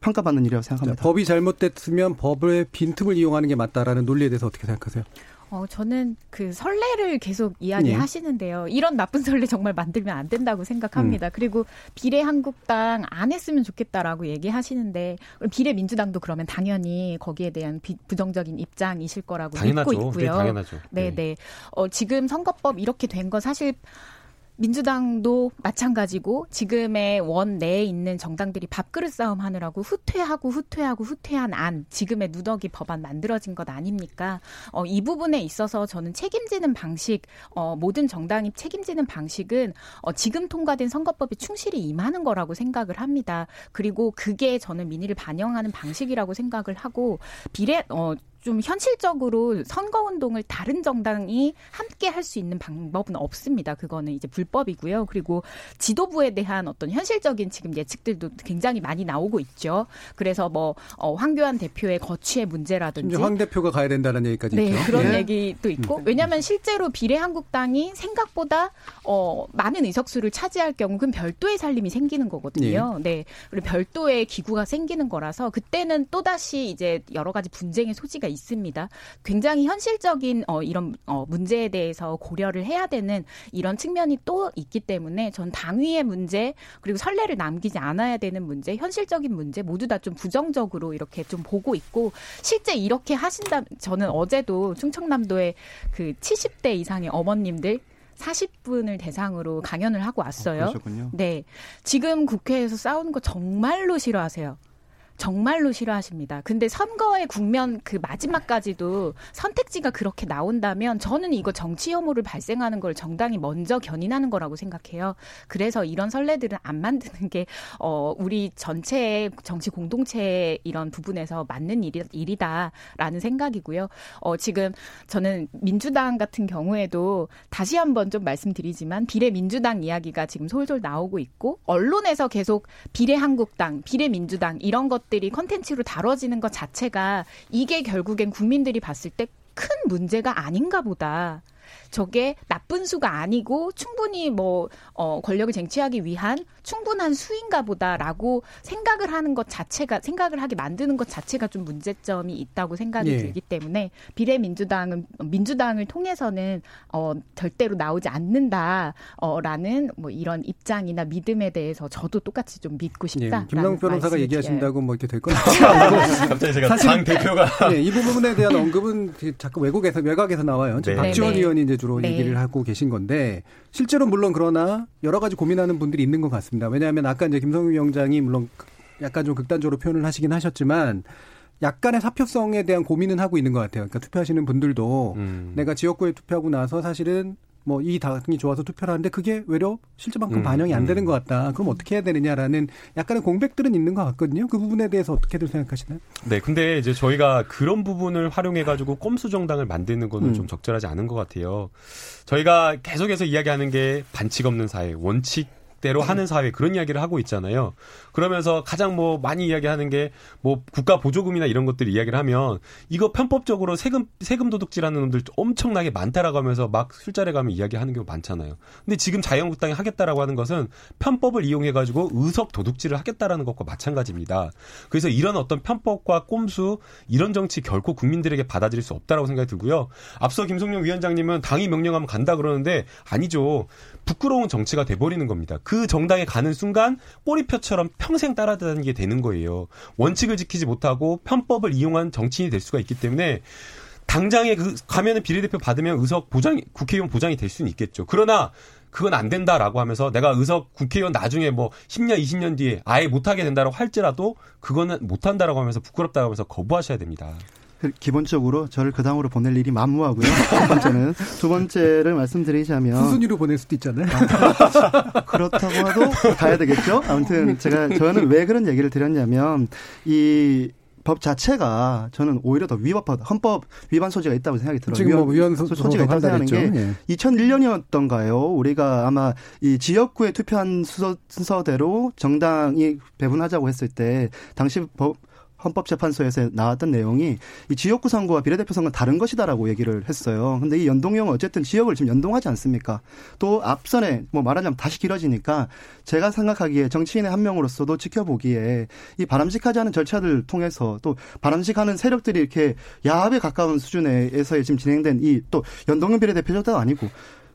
평가받는 일이라고 생각합니다. 법이 잘못됐으면 법의 빈틈을 이용하는 게 맞다라는 논리에 대해서 어떻게 생각하세요? 어, 저는 그 설레를 계속 이야기하시는데요. 네. 이런 나쁜 설레 정말 만들면 안 된다고 생각합니다. 음. 그리고 비례 한국당 안 했으면 좋겠다라고 얘기하시는데 비례 민주당도 그러면 당연히 거기에 대한 비, 부정적인 입장이실 거라고 당연하죠. 믿고 있고요. 네, 당연하죠. 네, 네. 네. 어, 지금 선거법 이렇게 된 거 사실 민주당도 마찬가지고 지금의 원 내에 있는 정당들이 밥그릇 싸움 하느라고 후퇴하고 후퇴하고 후퇴한 안 지금의 누더기 법안 만들어진 것 아닙니까? 어, 이 부분에 있어서 저는 책임지는 방식 어, 모든 정당이 책임지는 방식은 어, 지금 통과된 선거법에 충실히 임하는 거라고 생각을 합니다. 그리고 그게 저는 민의를 반영하는 방식이라고 생각을 하고 비례 어 좀 현실적으로 선거 운동을 다른 정당이 함께 할 수 있는 방법은 없습니다. 그거는 이제 불법이고요. 그리고 지도부에 대한 어떤 현실적인 지금 예측들도 굉장히 많이 나오고 있죠. 그래서 뭐 어, 황교안 대표의 거취의 문제라든지 황 대표가 가야 된다는 얘기까지 네, 있죠. 그런 예. 얘기도 있고 왜냐하면 실제로 비례한국당이 생각보다 어, 많은 의석수를 차지할 경우 그럼 별도의 살림이 생기는 거거든요. 네, 그리고 별도의 기구가 생기는 거라서 그때는 또 다시 이제 여러 가지 분쟁의 소지가 있습니다. 굉장히 현실적인 어, 이런 어, 문제에 대해서 고려를 해야 되는 이런 측면이 또 있기 때문에 전 당위의 문제 그리고 선례를 남기지 않아야 되는 문제, 현실적인 문제 모두 다 좀 부정적으로 이렇게 좀 보고 있고 실제 이렇게 하신다. 저는 어제도 충청남도의 그 70대 이상의 어머님들 40분을 대상으로 강연을 하고 왔어요. 어, 그러셨군요. 네. 지금 국회에서 싸우는 거 정말로 싫어하세요. 정말로 싫어하십니다. 근데 선거의 국면 그 마지막까지도 선택지가 그렇게 나온다면 저는 이거 정치 혐오를 발생하는 걸 정당이 먼저 견인하는 거라고 생각해요. 그래서 이런 선례들은 안 만드는 게 어, 우리 전체의 정치 공동체의 이런 부분에서 맞는 일이, 일이다라는 생각이고요. 어, 지금 저는 민주당 같은 경우에도 다시 한번 좀 말씀드리지만 비례 민주당 이야기가 지금 솔솔 나오고 있고 언론에서 계속 비례 한국당, 비례 민주당 이런 것 들이 컨텐츠로 다뤄지는 것 자체가 이게 결국엔 국민들이 봤을 때 큰 문제가 아닌가 보다. 저게 나쁜 수가 아니고 충분히 뭐 어, 권력을 쟁취하기 위한 충분한 수인가 보다라고 생각을 하는 것 자체가 생각을 하게 만드는 것 자체가 좀 문제점이 있다고 생각이 예. 들기 때문에 비례민주당은 민주당을 통해서는 어, 절대로 나오지 않는다라는 뭐 이런 입장이나 믿음에 대해서 저도 똑같이 좀 믿고 예, 싶다. 김남욱 변호사가 얘기하신다고 뭐 이렇게 될 건 아니고 갑자기 제가 사실- 당 대표가 네, 이 부분에 대한 언급은 자꾸 외국에서 외곽에서 나와요. 네. 박지원 네, 네. 의원이 이제 주로 네. 얘기를 하고 계신 건데 실제로 물론 그러나 여러 가지 고민하는 분들이 있는 것 같습니다. 왜냐하면 아까 이제 김성유 위원장이 물론 약간 좀 극단적으로 표현을 하시긴 하셨지만 약간의 사표성에 대한 고민은 하고 있는 것 같아요. 그러니까 투표하시는 분들도 음. 내가 지역구에 투표하고 나서 사실은 뭐 이 당이 좋아서 투표를 하는데 그게 외려 실제만큼 음, 반영이 안 음. 되는 것 같다. 그럼 어떻게 해야 되느냐라는 약간의 공백들은 있는 것 같거든요. 그 부분에 대해서 어떻게들 생각하시나요? 네, 근데 이제 저희가 그런 부분을 활용해 가지고 꼼수 정당을 만드는 거는 음. 좀 적절하지 않은 것 같아요. 저희가 계속해서 이야기하는 게 반칙 없는 사회, 원칙 대로 하는 사회 그런 이야기를 하고 있잖아요. 그러면서 가장 뭐 많이 이야기하는 게 뭐 국가 보조금이나 이런 것들 이야기를 하면 이거 편법적으로 세금 세금 도둑질하는 놈들 엄청나게 많다라고 하면서 막 술자리 가면 이야기하는 경우 많잖아요. 근데 지금 자유한국당이 하겠다라고 하는 것은 편법을 이용해 가지고 의석 도둑질을 하겠다라는 것과 마찬가지입니다. 그래서 이런 어떤 편법과 꼼수 이런 정치 결코 국민들에게 받아들일 수 없다라고 생각이 들고요. 앞서 김성룡 위원장님은 당이 명령하면 간다 그러는데 아니죠. 부끄러운 정치가 돼버리는 겁니다. 그 정당에 가는 순간 꼬리표처럼 평생 따라다니게 되는 거예요. 원칙을 지키지 못하고 편법을 이용한 정치인이 될 수가 있기 때문에 당장에 그 가면은 비례대표 받으면 의석 보장 국회의원 보장이 될 수는 있겠죠. 그러나 그건 안 된다라고 하면서 내가 의석 국회의원 나중에 뭐 10년 20년 뒤에 아예 못 하게 된다라고 할지라도 그거는 못 한다라고 하면서 부끄럽다고 하면서 거부하셔야 됩니다. 그 기본적으로 저를 그 당으로 보낼 일이 만무하고요. 첫 번째는 두 번째를 말씀드리자면 수순위로 보낼 수도 있잖아요. 그렇다고 해도 가야 되겠죠. 아무튼 제가 저는 왜 그런 얘기를 드렸냐면 이 법 자체가 저는 오히려 더 위법하다. 헌법 위반 소지가 있다고 생각이 들어요. 지금 뭐 위헌 소- 소지가 있다고 생각하는. 게 예. 2001년이었던가요? 우리가 아마 이 지역구에 투표한 순서, 순서대로 정당이 배분하자고 했을 때 당시 법 헌법재판소에서 나왔던 내용이 이 지역구 선거와 비례대표 선거는 다른 것이다라고 얘기를 했어요. 근데 이 연동형은 어쨌든 지역을 지금 연동하지 않습니까? 또 앞선에 뭐 말하자면 다시 길어지니까 제가 생각하기에 정치인의 한 명으로서도 지켜보기에 이 바람직하지 않은 절차를 통해서 또 바람직하는 세력들이 이렇게 야합에 가까운 수준에서 지금 진행된 이 또 연동형 비례대표제도 아니고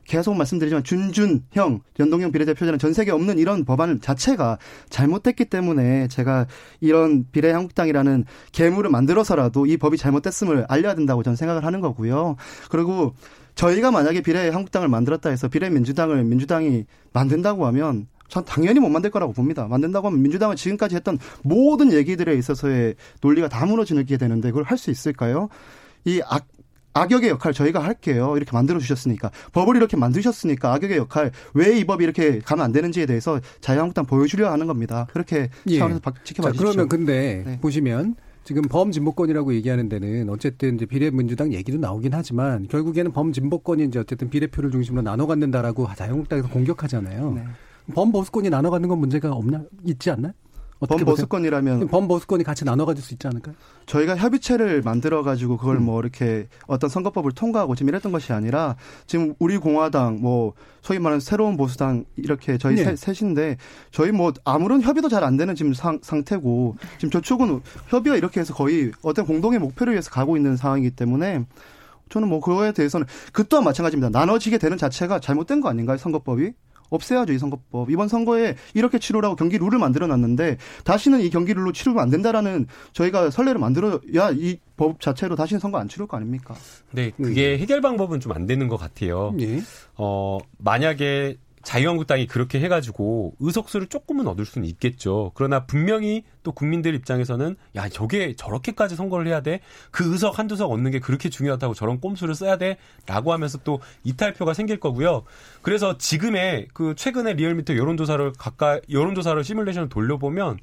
계속 말씀드리지만 준준형 연동형 비례대표제는 전 세계에 없는 이런 법안 자체가 잘못됐기 때문에 제가 이런 비례한국당이라는 괴물을 만들어서라도 이 법이 잘못됐음을 알려야 된다고 저는 생각을 하는 거고요. 그리고 저희가 만약에 비례한국당을 만들었다 해서 비례민주당을 민주당이 만든다고 하면 전 당연히 못 만들 거라고 봅니다. 만든다고 하면 민주당은 지금까지 했던 모든 얘기들에 있어서의 논리가 다 무너지게 되는데 그걸 할 수 있을까요? 이 악, 악역의 역할 저희가 할게요. 이렇게 만들어 주셨으니까 법을 이렇게 만드셨으니까 악역의 역할 왜 이 법이 이렇게 가면 안 되는지에 대해서 자유한국당 보여주려 하는 겁니다. 그렇게 예. 차원에서 박- 지켜봐 자, 주십시오. 그러면 근데 네. 보시면 지금 범진보권이라고 얘기하는 데는 어쨌든 이제 비례민주당 얘기도 나오긴 하지만 결국에는 범진보권이 이제 어쨌든 비례표를 중심으로 나눠 갖는다라고 자유한국당에서 공격하잖아요. 네. 범보수권이 나눠 갖는 건 문제가 없나 있지 않나 요? 범보수권이라면 범보수권이 같이 나눠 가질 수 있지 않을까요? 저희가 협의체를 만들어 가지고 그걸 음. 뭐 이렇게 어떤 선거법을 통과하고 지금 이랬던 것이 아니라 지금 우리 공화당 뭐 소위 말하는 새로운 보수당 이렇게 저희 네. 셋인데 저희 뭐 아무런 협의도 잘 안 되는 지금 상, 상태고 지금 저축은 협의가 이렇게 해서 거의 어떤 공동의 목표를 위해서 가고 있는 상황이기 때문에 저는 뭐 그거에 대해서는 그 또한 마찬가지입니다. 나눠지게 되는 자체가 잘못된 거 아닌가요? 선거법이? 없애야죠 이 선거법. 이번 선거에 이렇게 치르라고 경기 룰을 만들어 놨는데 다시는 이 경기 룰로 치르면 안 된다라는 저희가 선례를 만들어야 이 법 자체로 다시는 선거 안 치를 거 아닙니까? 네, 그게 해결 방법은 좀 안 되는 것 같아요. 예. 어 만약에 자유한국당이 그렇게 해가지고 의석수를 조금은 얻을 수는 있겠죠. 그러나 분명히 또 국민들 입장에서는 야 저게 저렇게까지 선거를 해야 돼? 그 의석 한두 석 얻는 게 그렇게 중요하다고 저런 꼼수를 써야 돼? 라고 하면서 또 이탈표가 생길 거고요. 그래서 지금의 그 최근에 리얼미터 여론조사를 가까이 여론조사를 시뮬레이션을 돌려보면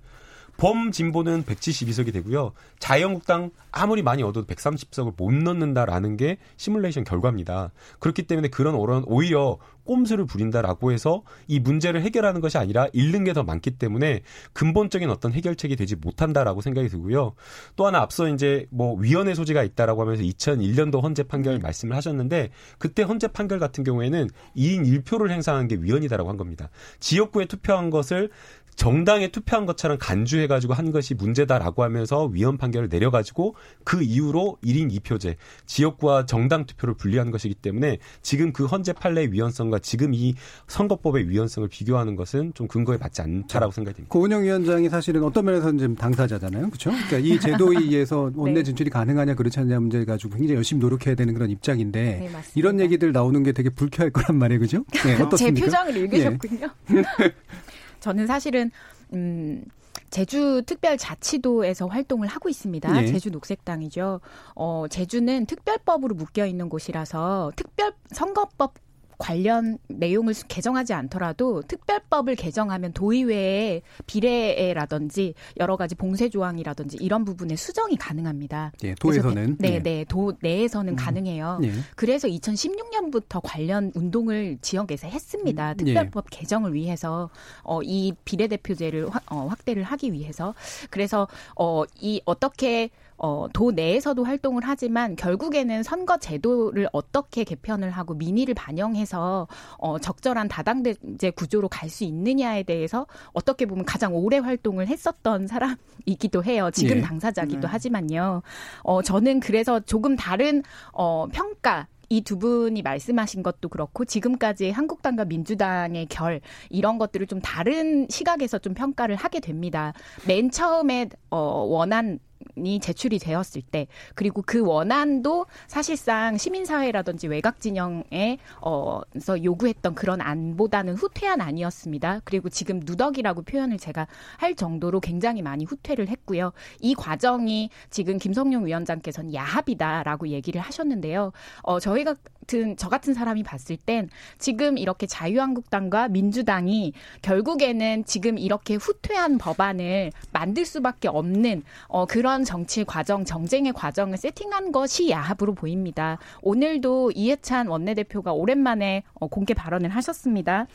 범진보는 172석이 되고요. 자유한국당 아무리 많이 얻어도 130석을 못 넣는다라는 게 시뮬레이션 결과입니다. 그렇기 때문에 그런 오히려 꼼수를 부린다라고 해서 이 문제를 해결하는 것이 아니라 잃는 게 더 많기 때문에 근본적인 어떤 해결책이 되지 못한다라고 생각이 들고요. 또 하나 앞서 이제 뭐 위헌의 소지가 있다라고 하면서 2001년도 헌재 판결 네. 말씀을 하셨는데 그때 헌재 판결 같은 경우에는 2인 1표를 행사한 게 위헌이다라고 한 겁니다. 지역구에 투표한 것을 정당에 투표한 것처럼 간주해가지고 한 것이 문제다라고 하면서 위헌 판결을 내려가지고 그 이후로 1인 2표제 지역구와 정당 투표를 분리한 것이기 때문에 지금 그 헌재 판례의 위헌성과 지금 이 선거법의 위헌성을 비교하는 것은 좀 근거에 맞지 않다라고 생각이 듭니다. 고은영 위원장이 사실은 어떤 면에서는 지금 당사자잖아요. 그렇죠? 그러니까 이 제도에 의해서 원내 네. 진출이 가능하냐 그렇지 않냐 문제 가지고 굉장히 열심히 노력해야 되는 그런 입장인데 네, 이런 얘기들 나오는 게 되게 불쾌할 거란 말이에요. 그죠? 네, 어떻습니까? 제 표정을 읽으셨군요. 네. 저는 사실은 음 제주 특별자치도에서 활동을 하고 있습니다. 예. 제주 녹색당이죠. 어, 제주는 특별법으로 묶여 있는 곳이라서 특별 선거법 관련 내용을 개정하지 않더라도 특별법을 개정하면 도의회의 비례라든지 여러 가지 봉쇄 조항이라든지 이런 부분에 수정이 가능합니다. 예, 도에서는 네, 네, 네, 도 내에서는 음. 가능해요. 예. 그래서 2016년부터 관련 운동을 지역에서 했습니다. 음, 특별법 예. 개정을 위해서 어, 이 비례대표제를 확, 어, 확대를 하기 위해서 그래서 어, 이 어떻게 어, 도 내에서도 활동을 하지만 결국에는 선거 제도를 어떻게 개편을 하고 민의를 반영해서 어, 적절한 다당제 구조로 갈 수 있느냐에 대해서 어떻게 보면 가장 오래 활동을 했었던 사람이기도 해요. 지금 예. 당사자기도 음. 하지만요. 어, 저는 그래서 조금 다른 어, 평가 이두 분이 말씀하신 것도 그렇고 지금까지 한국당과 민주당의 결 이런 것들을 좀 다른 시각에서 좀 평가를 하게 됩니다. 맨 처음에 어 원한 이 제출이 되었을 때 그리고 그 원안도 사실상 시민사회라든지 외곽 진영에 어서 요구했던 그런 안보다는 후퇴한 안이었습니다. 그리고 지금 누덕이라고 표현을 제가 할 정도로 굉장히 많이 후퇴를 했고요. 이 과정이 지금 김성용 위원장께서는 야합이다라고 얘기를 하셨는데요. 어 저희 같은 저 같은 사람이 봤을 땐 지금 이렇게 자유한국당과 민주당이 결국에는 지금 이렇게 후퇴한 법안을 만들 수밖에 없는 어 그런 정치 과정, 정쟁의 과정을 세팅한 것이 야합으로 보입니다. 오늘도 이해찬 원내대표가 오랜만에 어, 공개 발언을 하셨습니다.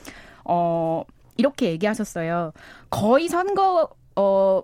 어, 이렇게 얘기하셨어요. 거의 선거 어,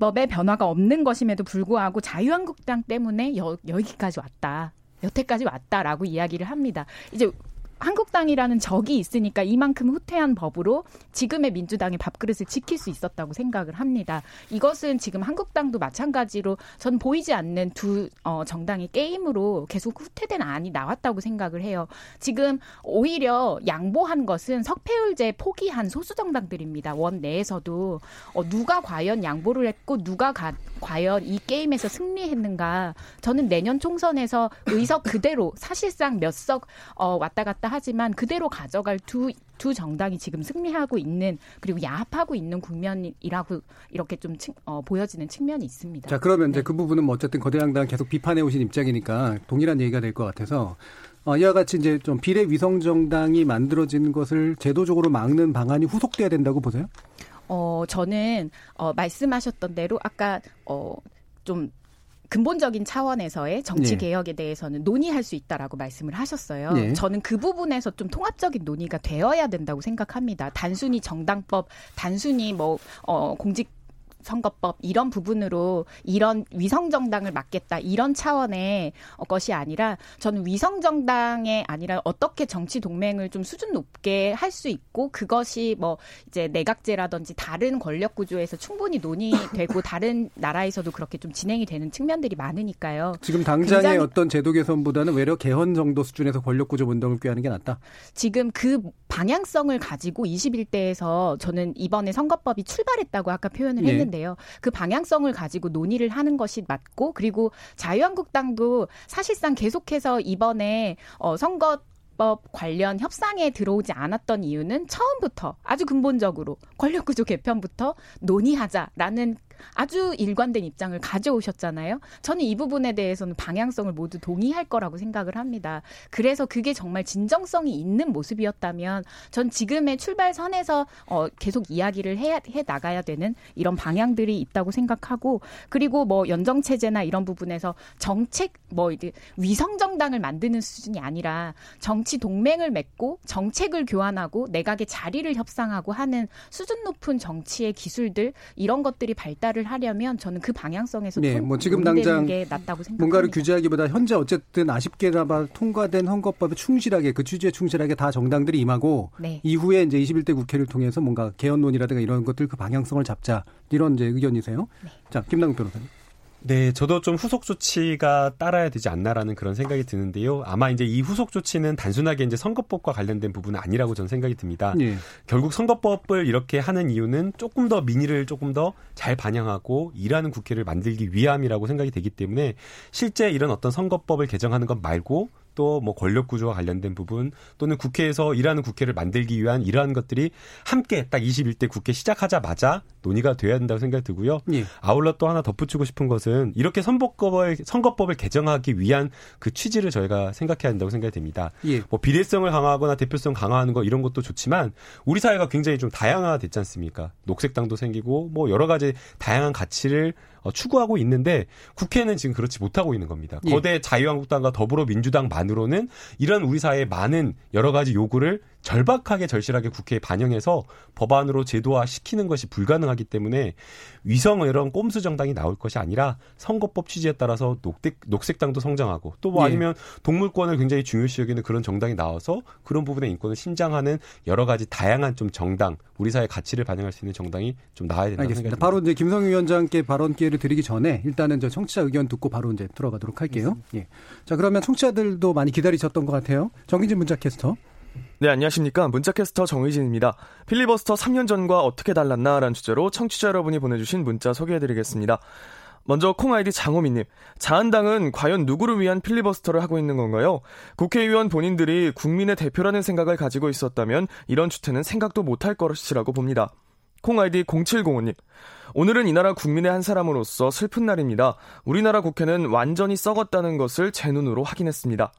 법의 변화가 없는 것임에도 불구하고 자유한국당 때문에 여, 여기까지 왔다. 여태까지 왔다라고 이야기를 합니다. 이제 한국당이라는 적이 있으니까 이만큼 후퇴한 법으로 지금의 민주당의 밥그릇을 지킬 수 있었다고 생각을 합니다. 이것은 지금 한국당도 마찬가지로 전 보이지 않는 두 어, 정당의 게임으로 계속 후퇴된 안이 나왔다고 생각을 해요. 지금 오히려 양보한 것은 석패율제 포기한 소수 정당들입니다. 원 내에서도 어, 누가 과연 양보를 했고 누가 가, 과연 이 게임에서 승리했는가? 저는 내년 총선에서 의석 그대로 사실상 몇석 어, 왔다 갔다 있다 하지만 그대로 가져갈 두, 두 정당이 지금 승리하고 있는 그리고 야합하고 있는 국면이라고 이렇게 좀 층, 어, 보여지는 측면이 있습니다. 자, 그러면 네. 이제 그 부분은 뭐 어쨌든 거대 양당 계속 비판해 오신 입장이니까 동일한 얘기가 될 것 같아서 어, 이와 같이 이제 좀 비례 위성 정당이 만들어진 것을 제도적으로 막는 방안이 후속돼야 된다고 보세요? 어, 저는 어, 말씀하셨던 대로 아까 어, 좀 근본적인 차원에서의 정치 네. 개혁에 대해서는 논의할 수 있다라고 말씀을 하셨어요. 네. 저는 그 부분에서 좀 통합적인 논의가 되어야 된다고 생각합니다. 단순히 정당법, 단순히 뭐 어, 공직 선거법 이런 부분으로 이런 위성 정당을 막겠다 이런 차원의 것이 아니라 저는 위성 정당에 아니라 어떻게 정치 동맹을 좀 수준 높게 할 수 있고 그것이 뭐 이제 내각제라든지 다른 권력 구조에서 충분히 논의되고 다른 나라에서도 그렇게 좀 진행이 되는 측면들이 많으니까요. 지금 당장의 어떤 제도 개선보다는 외려 개헌 정도 수준에서 권력 구조 운동을 꾀하는 게 낫다. 지금 그 방향성을 가지고 21대에서 저는 이번에 선거법이 출발했다고 아까 표현을 예. 했는데 있는데요. 그 방향성을 가지고 논의를 하는 것이 맞고 그리고 자유한국당도 사실상 계속해서 이번에 어 선거 법 관련 협상에 들어오지 않았던 이유는 처음부터 아주 근본적으로 권력구조 개편부터 논의하자라는 아주 일관된 입장을 가져오셨잖아요. 저는 이 부분에 대해서는 방향성을 모두 동의할 거라고 생각을 합니다. 그래서 그게 정말 진정성이 있는 모습이었다면 전 지금의 출발선에서 어, 계속 이야기를 해, 해 나가야 되는 이런 방향들이 있다고 생각하고 그리고 뭐 연정 체제나 이런 부분에서 정책 뭐 이제 위성 정당을 만드는 수준이 아니라 정치 동맹을 맺고 정책을 교환하고 내각의 자리를 협상하고 하는 수준 높은 정치의 기술들 이런 것들이 발달 발달을 하려면 저는 그 방향성에서 네, 뭐 지금 당장 게 낫다고 생각합니다. 뭔가를 규제하기보다 현재 어쨌든 아쉽게나마 통과된 헌법법에 충실하게 그 취지에 충실하게 다 정당들이 임하고 네. 이후에 이제 21대 국회를 통해서 뭔가 개헌론이라든가 이런 것들 그 방향성을 잡자 이런 이제 의견이세요. 네. 자, 김남국 변호사님. 네, 저도 좀 후속 조치가 따라야 되지 않나라는 그런 생각이 드는데요. 아마 이제 이 후속 조치는 단순하게 이제 선거법과 관련된 부분은 아니라고 저는 생각이 듭니다. 네. 결국 선거법을 이렇게 하는 이유는 조금 더 민의를 조금 더 잘 반영하고 일하는 국회를 만들기 위함이라고 생각이 되기 때문에 실제 이런 어떤 선거법을 개정하는 것 말고 또 뭐 권력 구조와 관련된 부분 또는 국회에서 일하는 국회를 만들기 위한 이러한 것들이 함께 딱 21대 국회 시작하자마자 논의가 돼야 된다고 생각이 들고요. 예. 아울러 또 하나 덧붙이고 싶은 것은 이렇게 선거법을 선거법을 개정하기 위한 그 취지를 저희가 생각해야 한다고 생각이 됩니다. 예. 뭐 비례성을 강화하거나 대표성 강화하는 거 이런 것도 좋지만 우리 사회가 굉장히 좀 다양화됐지 않습니까? 녹색당도 생기고 뭐 여러 가지 다양한 가치를 어, 추구하고 있는데 국회는 지금 그렇지 못하고 있는 겁니다. 예. 거대 자유한국당과 더불어민주당만으로는 이런 우리 사회의 많은 여러 가지 요구를 절박하게 절실하게 국회에 반영해서 법안으로 제도화 시키는 것이 불가능하기 때문에 위성 이런 꼼수 정당이 나올 것이 아니라 선거법 취지에 따라서 녹색, 녹색당도 성장하고 또뭐 예. 아니면 동물권을 굉장히 중요시 여기는 그런 정당이 나와서 그런 부분의 인권을 신장하는 여러 가지 다양한 좀 정당 우리 사회 가치를 반영할 수 있는 정당이 좀 나와야 된다고 생각합니다. 바로 이제 김성 위원장께 발언 기회를 드리기 전에 일단은 저 청취자 의견 듣고 바로 이제 들어가도록 할게요. 예. 자 그러면 청취자들도 많이 기다리셨던 것 같아요. 정기진 문자 캐스터. 네, 안녕하십니까. 문자캐스터 정의진입니다. 필리버스터 3년 전과 어떻게 달랐나? 라는 주제로 청취자 여러분이 보내주신 문자 소개해드리겠습니다. 먼저 콩아이디 장호민님. 자한당은 과연 누구를 위한 필리버스터를 하고 있는 건가요? 국회의원 본인들이 국민의 대표라는 생각을 가지고 있었다면 이런 주체는 생각도 못할 것이라고 봅니다. 콩아이디 0705님. 오늘은 이 나라 국민의 한 사람으로서 슬픈 날입니다. 우리나라 국회는 완전히 썩었다는 것을 제 눈으로 확인했습니다.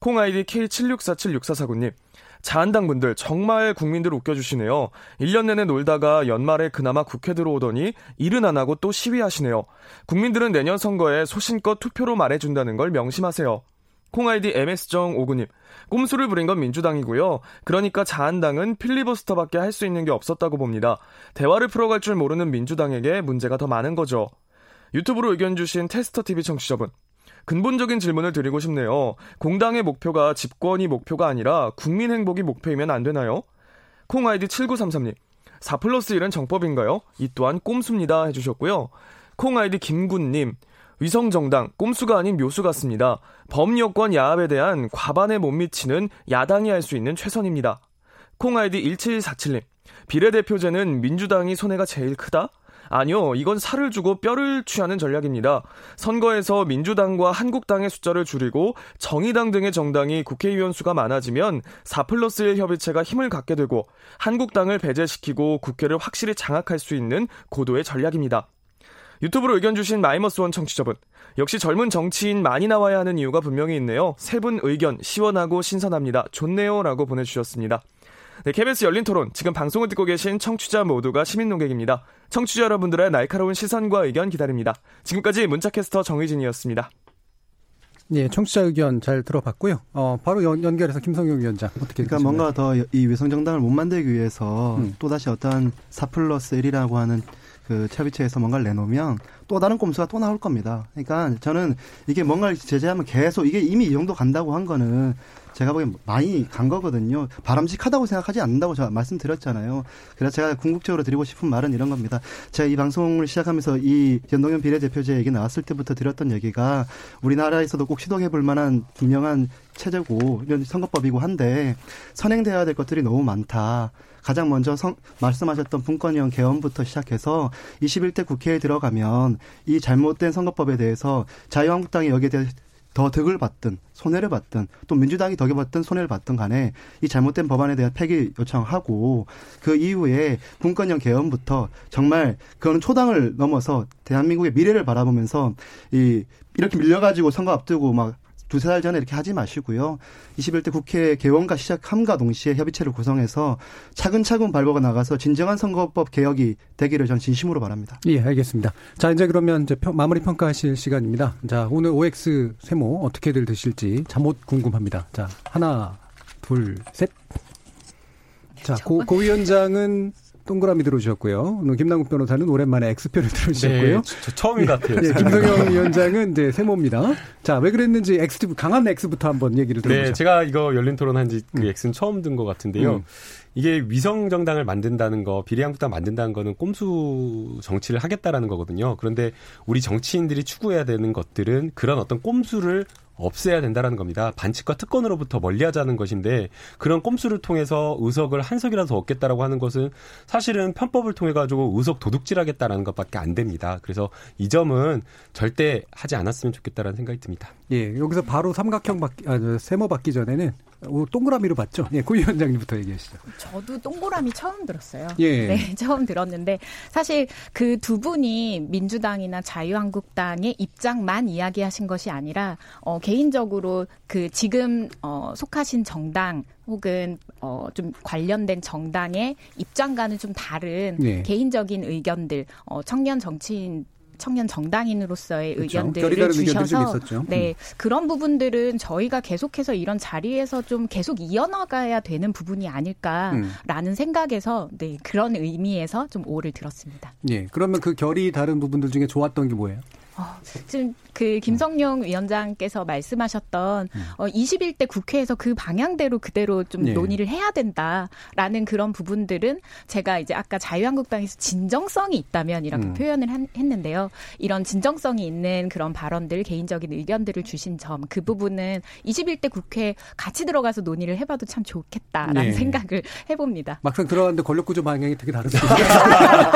콩 아이디 K76476449님. 자한당 분들 정말 국민들 웃겨주시네요. 1년 내내 놀다가 연말에 그나마 국회 들어오더니 일은 안 하고 또 시위하시네요. 국민들은 내년 선거에 소신껏 투표로 말해준다는 걸 명심하세요. 콩아이디 MS정59님. 꼼수를 부린 건 민주당이고요. 그러니까 자한당은 필리버스터밖에 할 수 있는 게 없었다고 봅니다. 대화를 풀어갈 줄 모르는 민주당에게 문제가 더 많은 거죠. 유튜브로 의견 주신 테스터TV 청취자분. 근본적인 질문을 드리고 싶네요. 공당의 목표가 집권이 목표가 아니라 국민 행복이 목표이면 안 되나요? 콩 아이디 7933님. 4 플러스 1은 정법인가요? 이 또한 꼼수입니다. 해주셨고요. 콩 아이디 김군님. 위성정당, 꼼수가 아닌 묘수 같습니다. 범여권 야합에 대한 과반에 못 미치는 야당이 할 수 있는 최선입니다. 콩 아이디 1747님. 비례대표제는 민주당이 손해가 제일 크다? 아니요, 이건 살을 주고 뼈를 취하는 전략입니다. 선거에서 민주당과 한국당의 숫자를 줄이고 정의당 등의 정당이 국회의원 수가 많아지면 4 플러스 1 협의체가 힘을 갖게 되고 한국당을 배제시키고 국회를 확실히 장악할 수 있는 고도의 전략입니다. 유튜브로 의견 주신 마이머스원 청취자분. 역시 젊은 정치인 많이 나와야 하는 이유가 분명히 있네요. 세 분 의견 시원하고 신선합니다. 좋네요. 라고 보내주셨습니다. 네, KBS 열린 토론. 지금 방송을 듣고 계신 청취자 모두가 시민 논객입니다. 청취자 여러분들의 날카로운 시선과 의견 기다립니다. 지금까지 문자캐스터 정의진이었습니다. 예, 청취자 의견 잘 들어봤고요. 어, 바로 연, 결해서 김성용 위원장 어떻게 그러니까 뭔가 더 이 위성 정당을 못 만들기 위해서 음. 또 다시 어떠한 4 플러스 1이라고 하는 그 협의체에서 뭔가를 내놓으면 또 다른 꼼수가 또 나올 겁니다. 그러니까 저는 이게 뭔가를 제재하면 계속 이게 이미 이 정도 간다고 한 거는 제가 보기엔 많이 간 거거든요. 바람직하다고 생각하지 않는다고 제가 말씀드렸잖아요. 그래서 제가 궁극적으로 드리고 싶은 말은 이런 겁니다. 제가 이 방송을 시작하면서 이 연동형 비례대표제 얘기 나왔을 때부터 드렸던 얘기가 우리나라에서도 꼭 시도해 볼 만한 분명한 체제고 이런 선거법이고 한데 선행돼야 될 것들이 너무 많다. 가장 먼저 성, 말씀하셨던 분권형 개헌부터 시작해서 21대 국회에 들어가면 이 잘못된 선거법에 대해서 자유한국당이 여기에 대해 더 득을 받든 손해를 받든 또 민주당이 덕을 받든 손해를 받든 간에 이 잘못된 법안에 대한 폐기 요청하고 그 이후에 분권형 개헌부터 정말 그거는 초당을 넘어서 대한민국의 미래를 바라보면서 이 이렇게 밀려가지고 선거 앞두고 막 두세 달 전에 이렇게 하지 마시고요. 21대 국회 개원과 시작함과 동시에 협의체를 구성해서 차근차근 발버가 나가서 진정한 선거법 개혁이 되기를 전 진심으로 바랍니다. 예, 알겠습니다. 자, 이제 그러면 이제 마무리 평가하실 시간입니다. 자, 오늘 OX 세모 어떻게들 드실지 잠못 궁금합니다. 자, 하나, 둘, 셋. 자, 고, 고 위원장은 동그라미 들어주셨고요. 김남국 변호사는 오랜만에 X표를 들어주셨고요. 네, 저 처음인 것 같아요. 네, 김성영 위원장은 이제 세모입니다. 자, 왜 그랬는지 X, 강한 X부터 한번 얘기를 들어보죠. 네, 제가 이거 열린 토론 한지 그 음. X는 처음 든 것 같은데요. 음. 이게 위성 정당을 만든다는 거, 비례한국당 만든다는 거는 꼼수 정치를 하겠다라는 거거든요. 그런데 우리 정치인들이 추구해야 되는 것들은 그런 어떤 꼼수를 없애야 된다라는 겁니다. 반칙과 특권으로부터 멀리하자는 것인데 그런 꼼수를 통해서 의석을 한 석이라도 얻겠다라고 하는 것은 사실은 편법을 통해 가지고 의석 도둑질하겠다라는 것밖에 안 됩니다. 그래서 이 점은 절대 하지 않았으면 좋겠다라는 생각이 듭니다. 예, 여기서 바로 삼각형 받기, 아, 세모 받기 전에는 동그라미로 봤죠. 예, 고 위원장님부터 얘기하시죠. 저도 동그라미 처음 들었어요. 예. 네, 처음 들었는데 사실 그 두 분이 민주당이나 자유한국당의 입장만 이야기하신 것이 아니라 어, 개인적으로 그 지금 어, 속하신 정당 혹은 어, 좀 관련된 정당의 입장과는 좀 다른 예. 개인적인 의견들, 어, 청년 정치인 청년 정당인으로서의 그렇죠. 의견들을 주셔서 네 음. 그런 부분들은 저희가 계속해서 이런 자리에서 좀 계속 이어나가야 되는 부분이 아닐까라는 음. 생각에서 네 그런 의미에서 좀 오를 들었습니다. 예, 그러면 그 결이 다른 부분들 중에 좋았던 게 뭐예요? 어, 지금 그 김성용 위원장께서 말씀하셨던 음. 어, 21대 국회에서 그 방향대로 그대로 좀 네. 논의를 해야 된다라는 그런 부분들은 제가 이제 아까 자유한국당에서 진정성이 있다면 이렇게 음. 표현을 한, 했는데요. 이런 진정성이 있는 그런 발언들, 개인적인 의견들을 주신 점, 그 부분은 21대 국회 같이 들어가서 논의를 해봐도 참 좋겠다라는 네. 생각을 해봅니다. 막상 들어갔는데 권력구조 방향이 되게 다르습니다.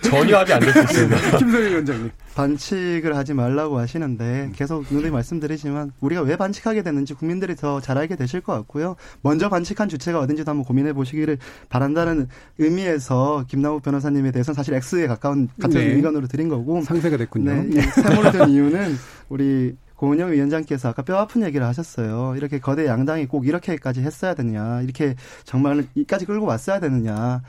전혀 합의 안될 수 있습니다. 김성용 위원장님. 반칙을 하지 말라 고 하시는데 음. 계속 누누이 말씀드리지만 우리가 왜 반칙하게 됐는지 국민들이 더 잘 알게 되실 것 같고요. 먼저 반칙한 주체가 어딘지도 한번 고민해 보시기를 바란다는 의미에서 김남욱 변호사님에 대해서는 사실 X에 가까운 같은 네. 의견으로 드린 거고 상세가 됐군요. 네, 세모를 든 이유는 우리 고은영 위원장께서 아까 뼈 아픈 얘기를 하셨어요. 이렇게 거대 양당이 꼭 이렇게까지 했어야 되느냐, 이렇게 정말 이까지 끌고 왔어야 되느냐.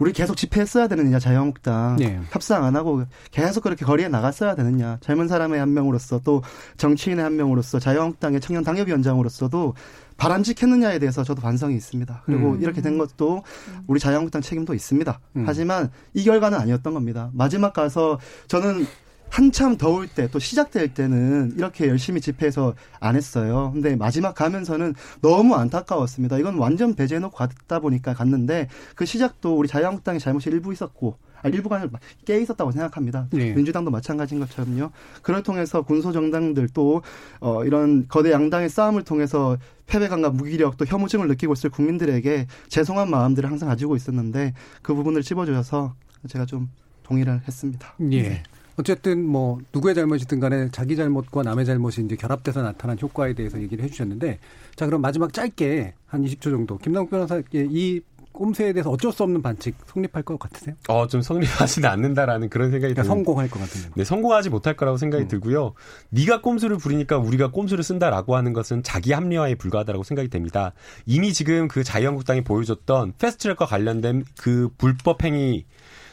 우리 계속 집회했어야 되느냐 자유한국당 네. 협상 안 하고 계속 그렇게 거리에 나갔어야 되느냐 젊은 사람의 한 명으로서 또 정치인의 한 명으로서 자유한국당의 청년 당협위원장으로서도 바람직했느냐에 대해서 저도 반성이 있습니다. 그리고 음. 이렇게 된 것도 우리 자유한국당 책임도 있습니다. 음. 하지만 이 결과는 아니었던 겁니다. 마지막 가서 저는 한참 더울 때 또 시작될 때는 이렇게 열심히 집회해서 안 했어요. 근데 마지막 가면서는 너무 안타까웠습니다. 이건 완전 배제해놓고 갔다 보니까 갔는데 그 시작도 우리 자유한국당의 잘못이 일부 있었고 아, 일부가 아니라 깨 있었다고 생각합니다. 네. 민주당도 마찬가지인 것처럼요. 그걸 통해서 군소 정당들 또 어, 이런 거대 양당의 싸움을 통해서 패배감과 무기력 또 혐오증을 느끼고 있을 국민들에게 죄송한 마음들을 항상 가지고 있었는데 그 부분을 찝어주셔서 제가 좀 동의를 했습니다. 예. 네. 어쨌든 뭐 누구의 잘못이든 간에 자기 잘못과 남의 잘못이 이제 결합돼서 나타난 효과에 대해서 얘기를 해주셨는데 자 그럼 마지막 짧게 한 20초 정도 김남국 변호사 이 꼼수에 대해서 어쩔 수 없는 반칙 성립할 것 같으세요? 어, 좀 성립하지는 않는다라는 그런 생각이 그러니까 성공할 것 같은데. 네, 성공하지 못할 거라고 생각이 음. 들고요. 네가 꼼수를 부리니까 우리가 꼼수를 쓴다라고 하는 것은 자기 합리화에 불과하다고 생각이 됩니다. 이미 지금 그 자유한국당이 보여줬던 패스트트랙과 관련된 그 불법 행위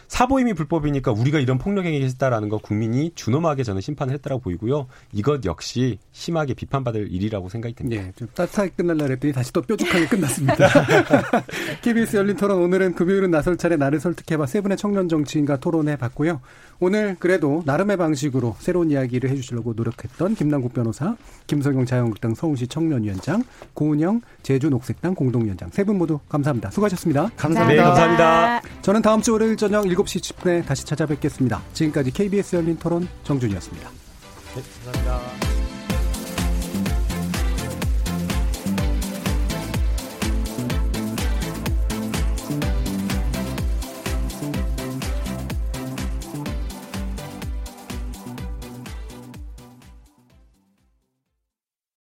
사보임이 불법이니까 우리가 이런 폭력행위 했다라는 거 국민이 준엄하게 저는 심판을 했다고 보이고요. 이것 역시 심하게 비판받을 일이라고 생각이 듭니다. 예, 좀 따뜻하게 끝날라 그랬더니 다시 또 뾰족하게 끝났습니다. KBS 열린 토론 오늘은 금요일은 나설 차례 나를 설득해봐 세 분의 청년 정치인과 토론해 봤고요. 오늘 그래도 나름의 방식으로 새로운 이야기를 해주시려고 노력했던 김남국 변호사, 김성용 자유한국당 서울시 청년위원장, 고은영 제주 녹색당 공동위원장 세 분 모두 감사합니다. 수고하셨습니다. 네, 감사합니다. 저는 다음 주 월요일 저녁 7시 10분에 다시 찾아뵙겠습니다. 지금까지 KBS 열린 토론 정준이었습니다. 네, 감사합니다.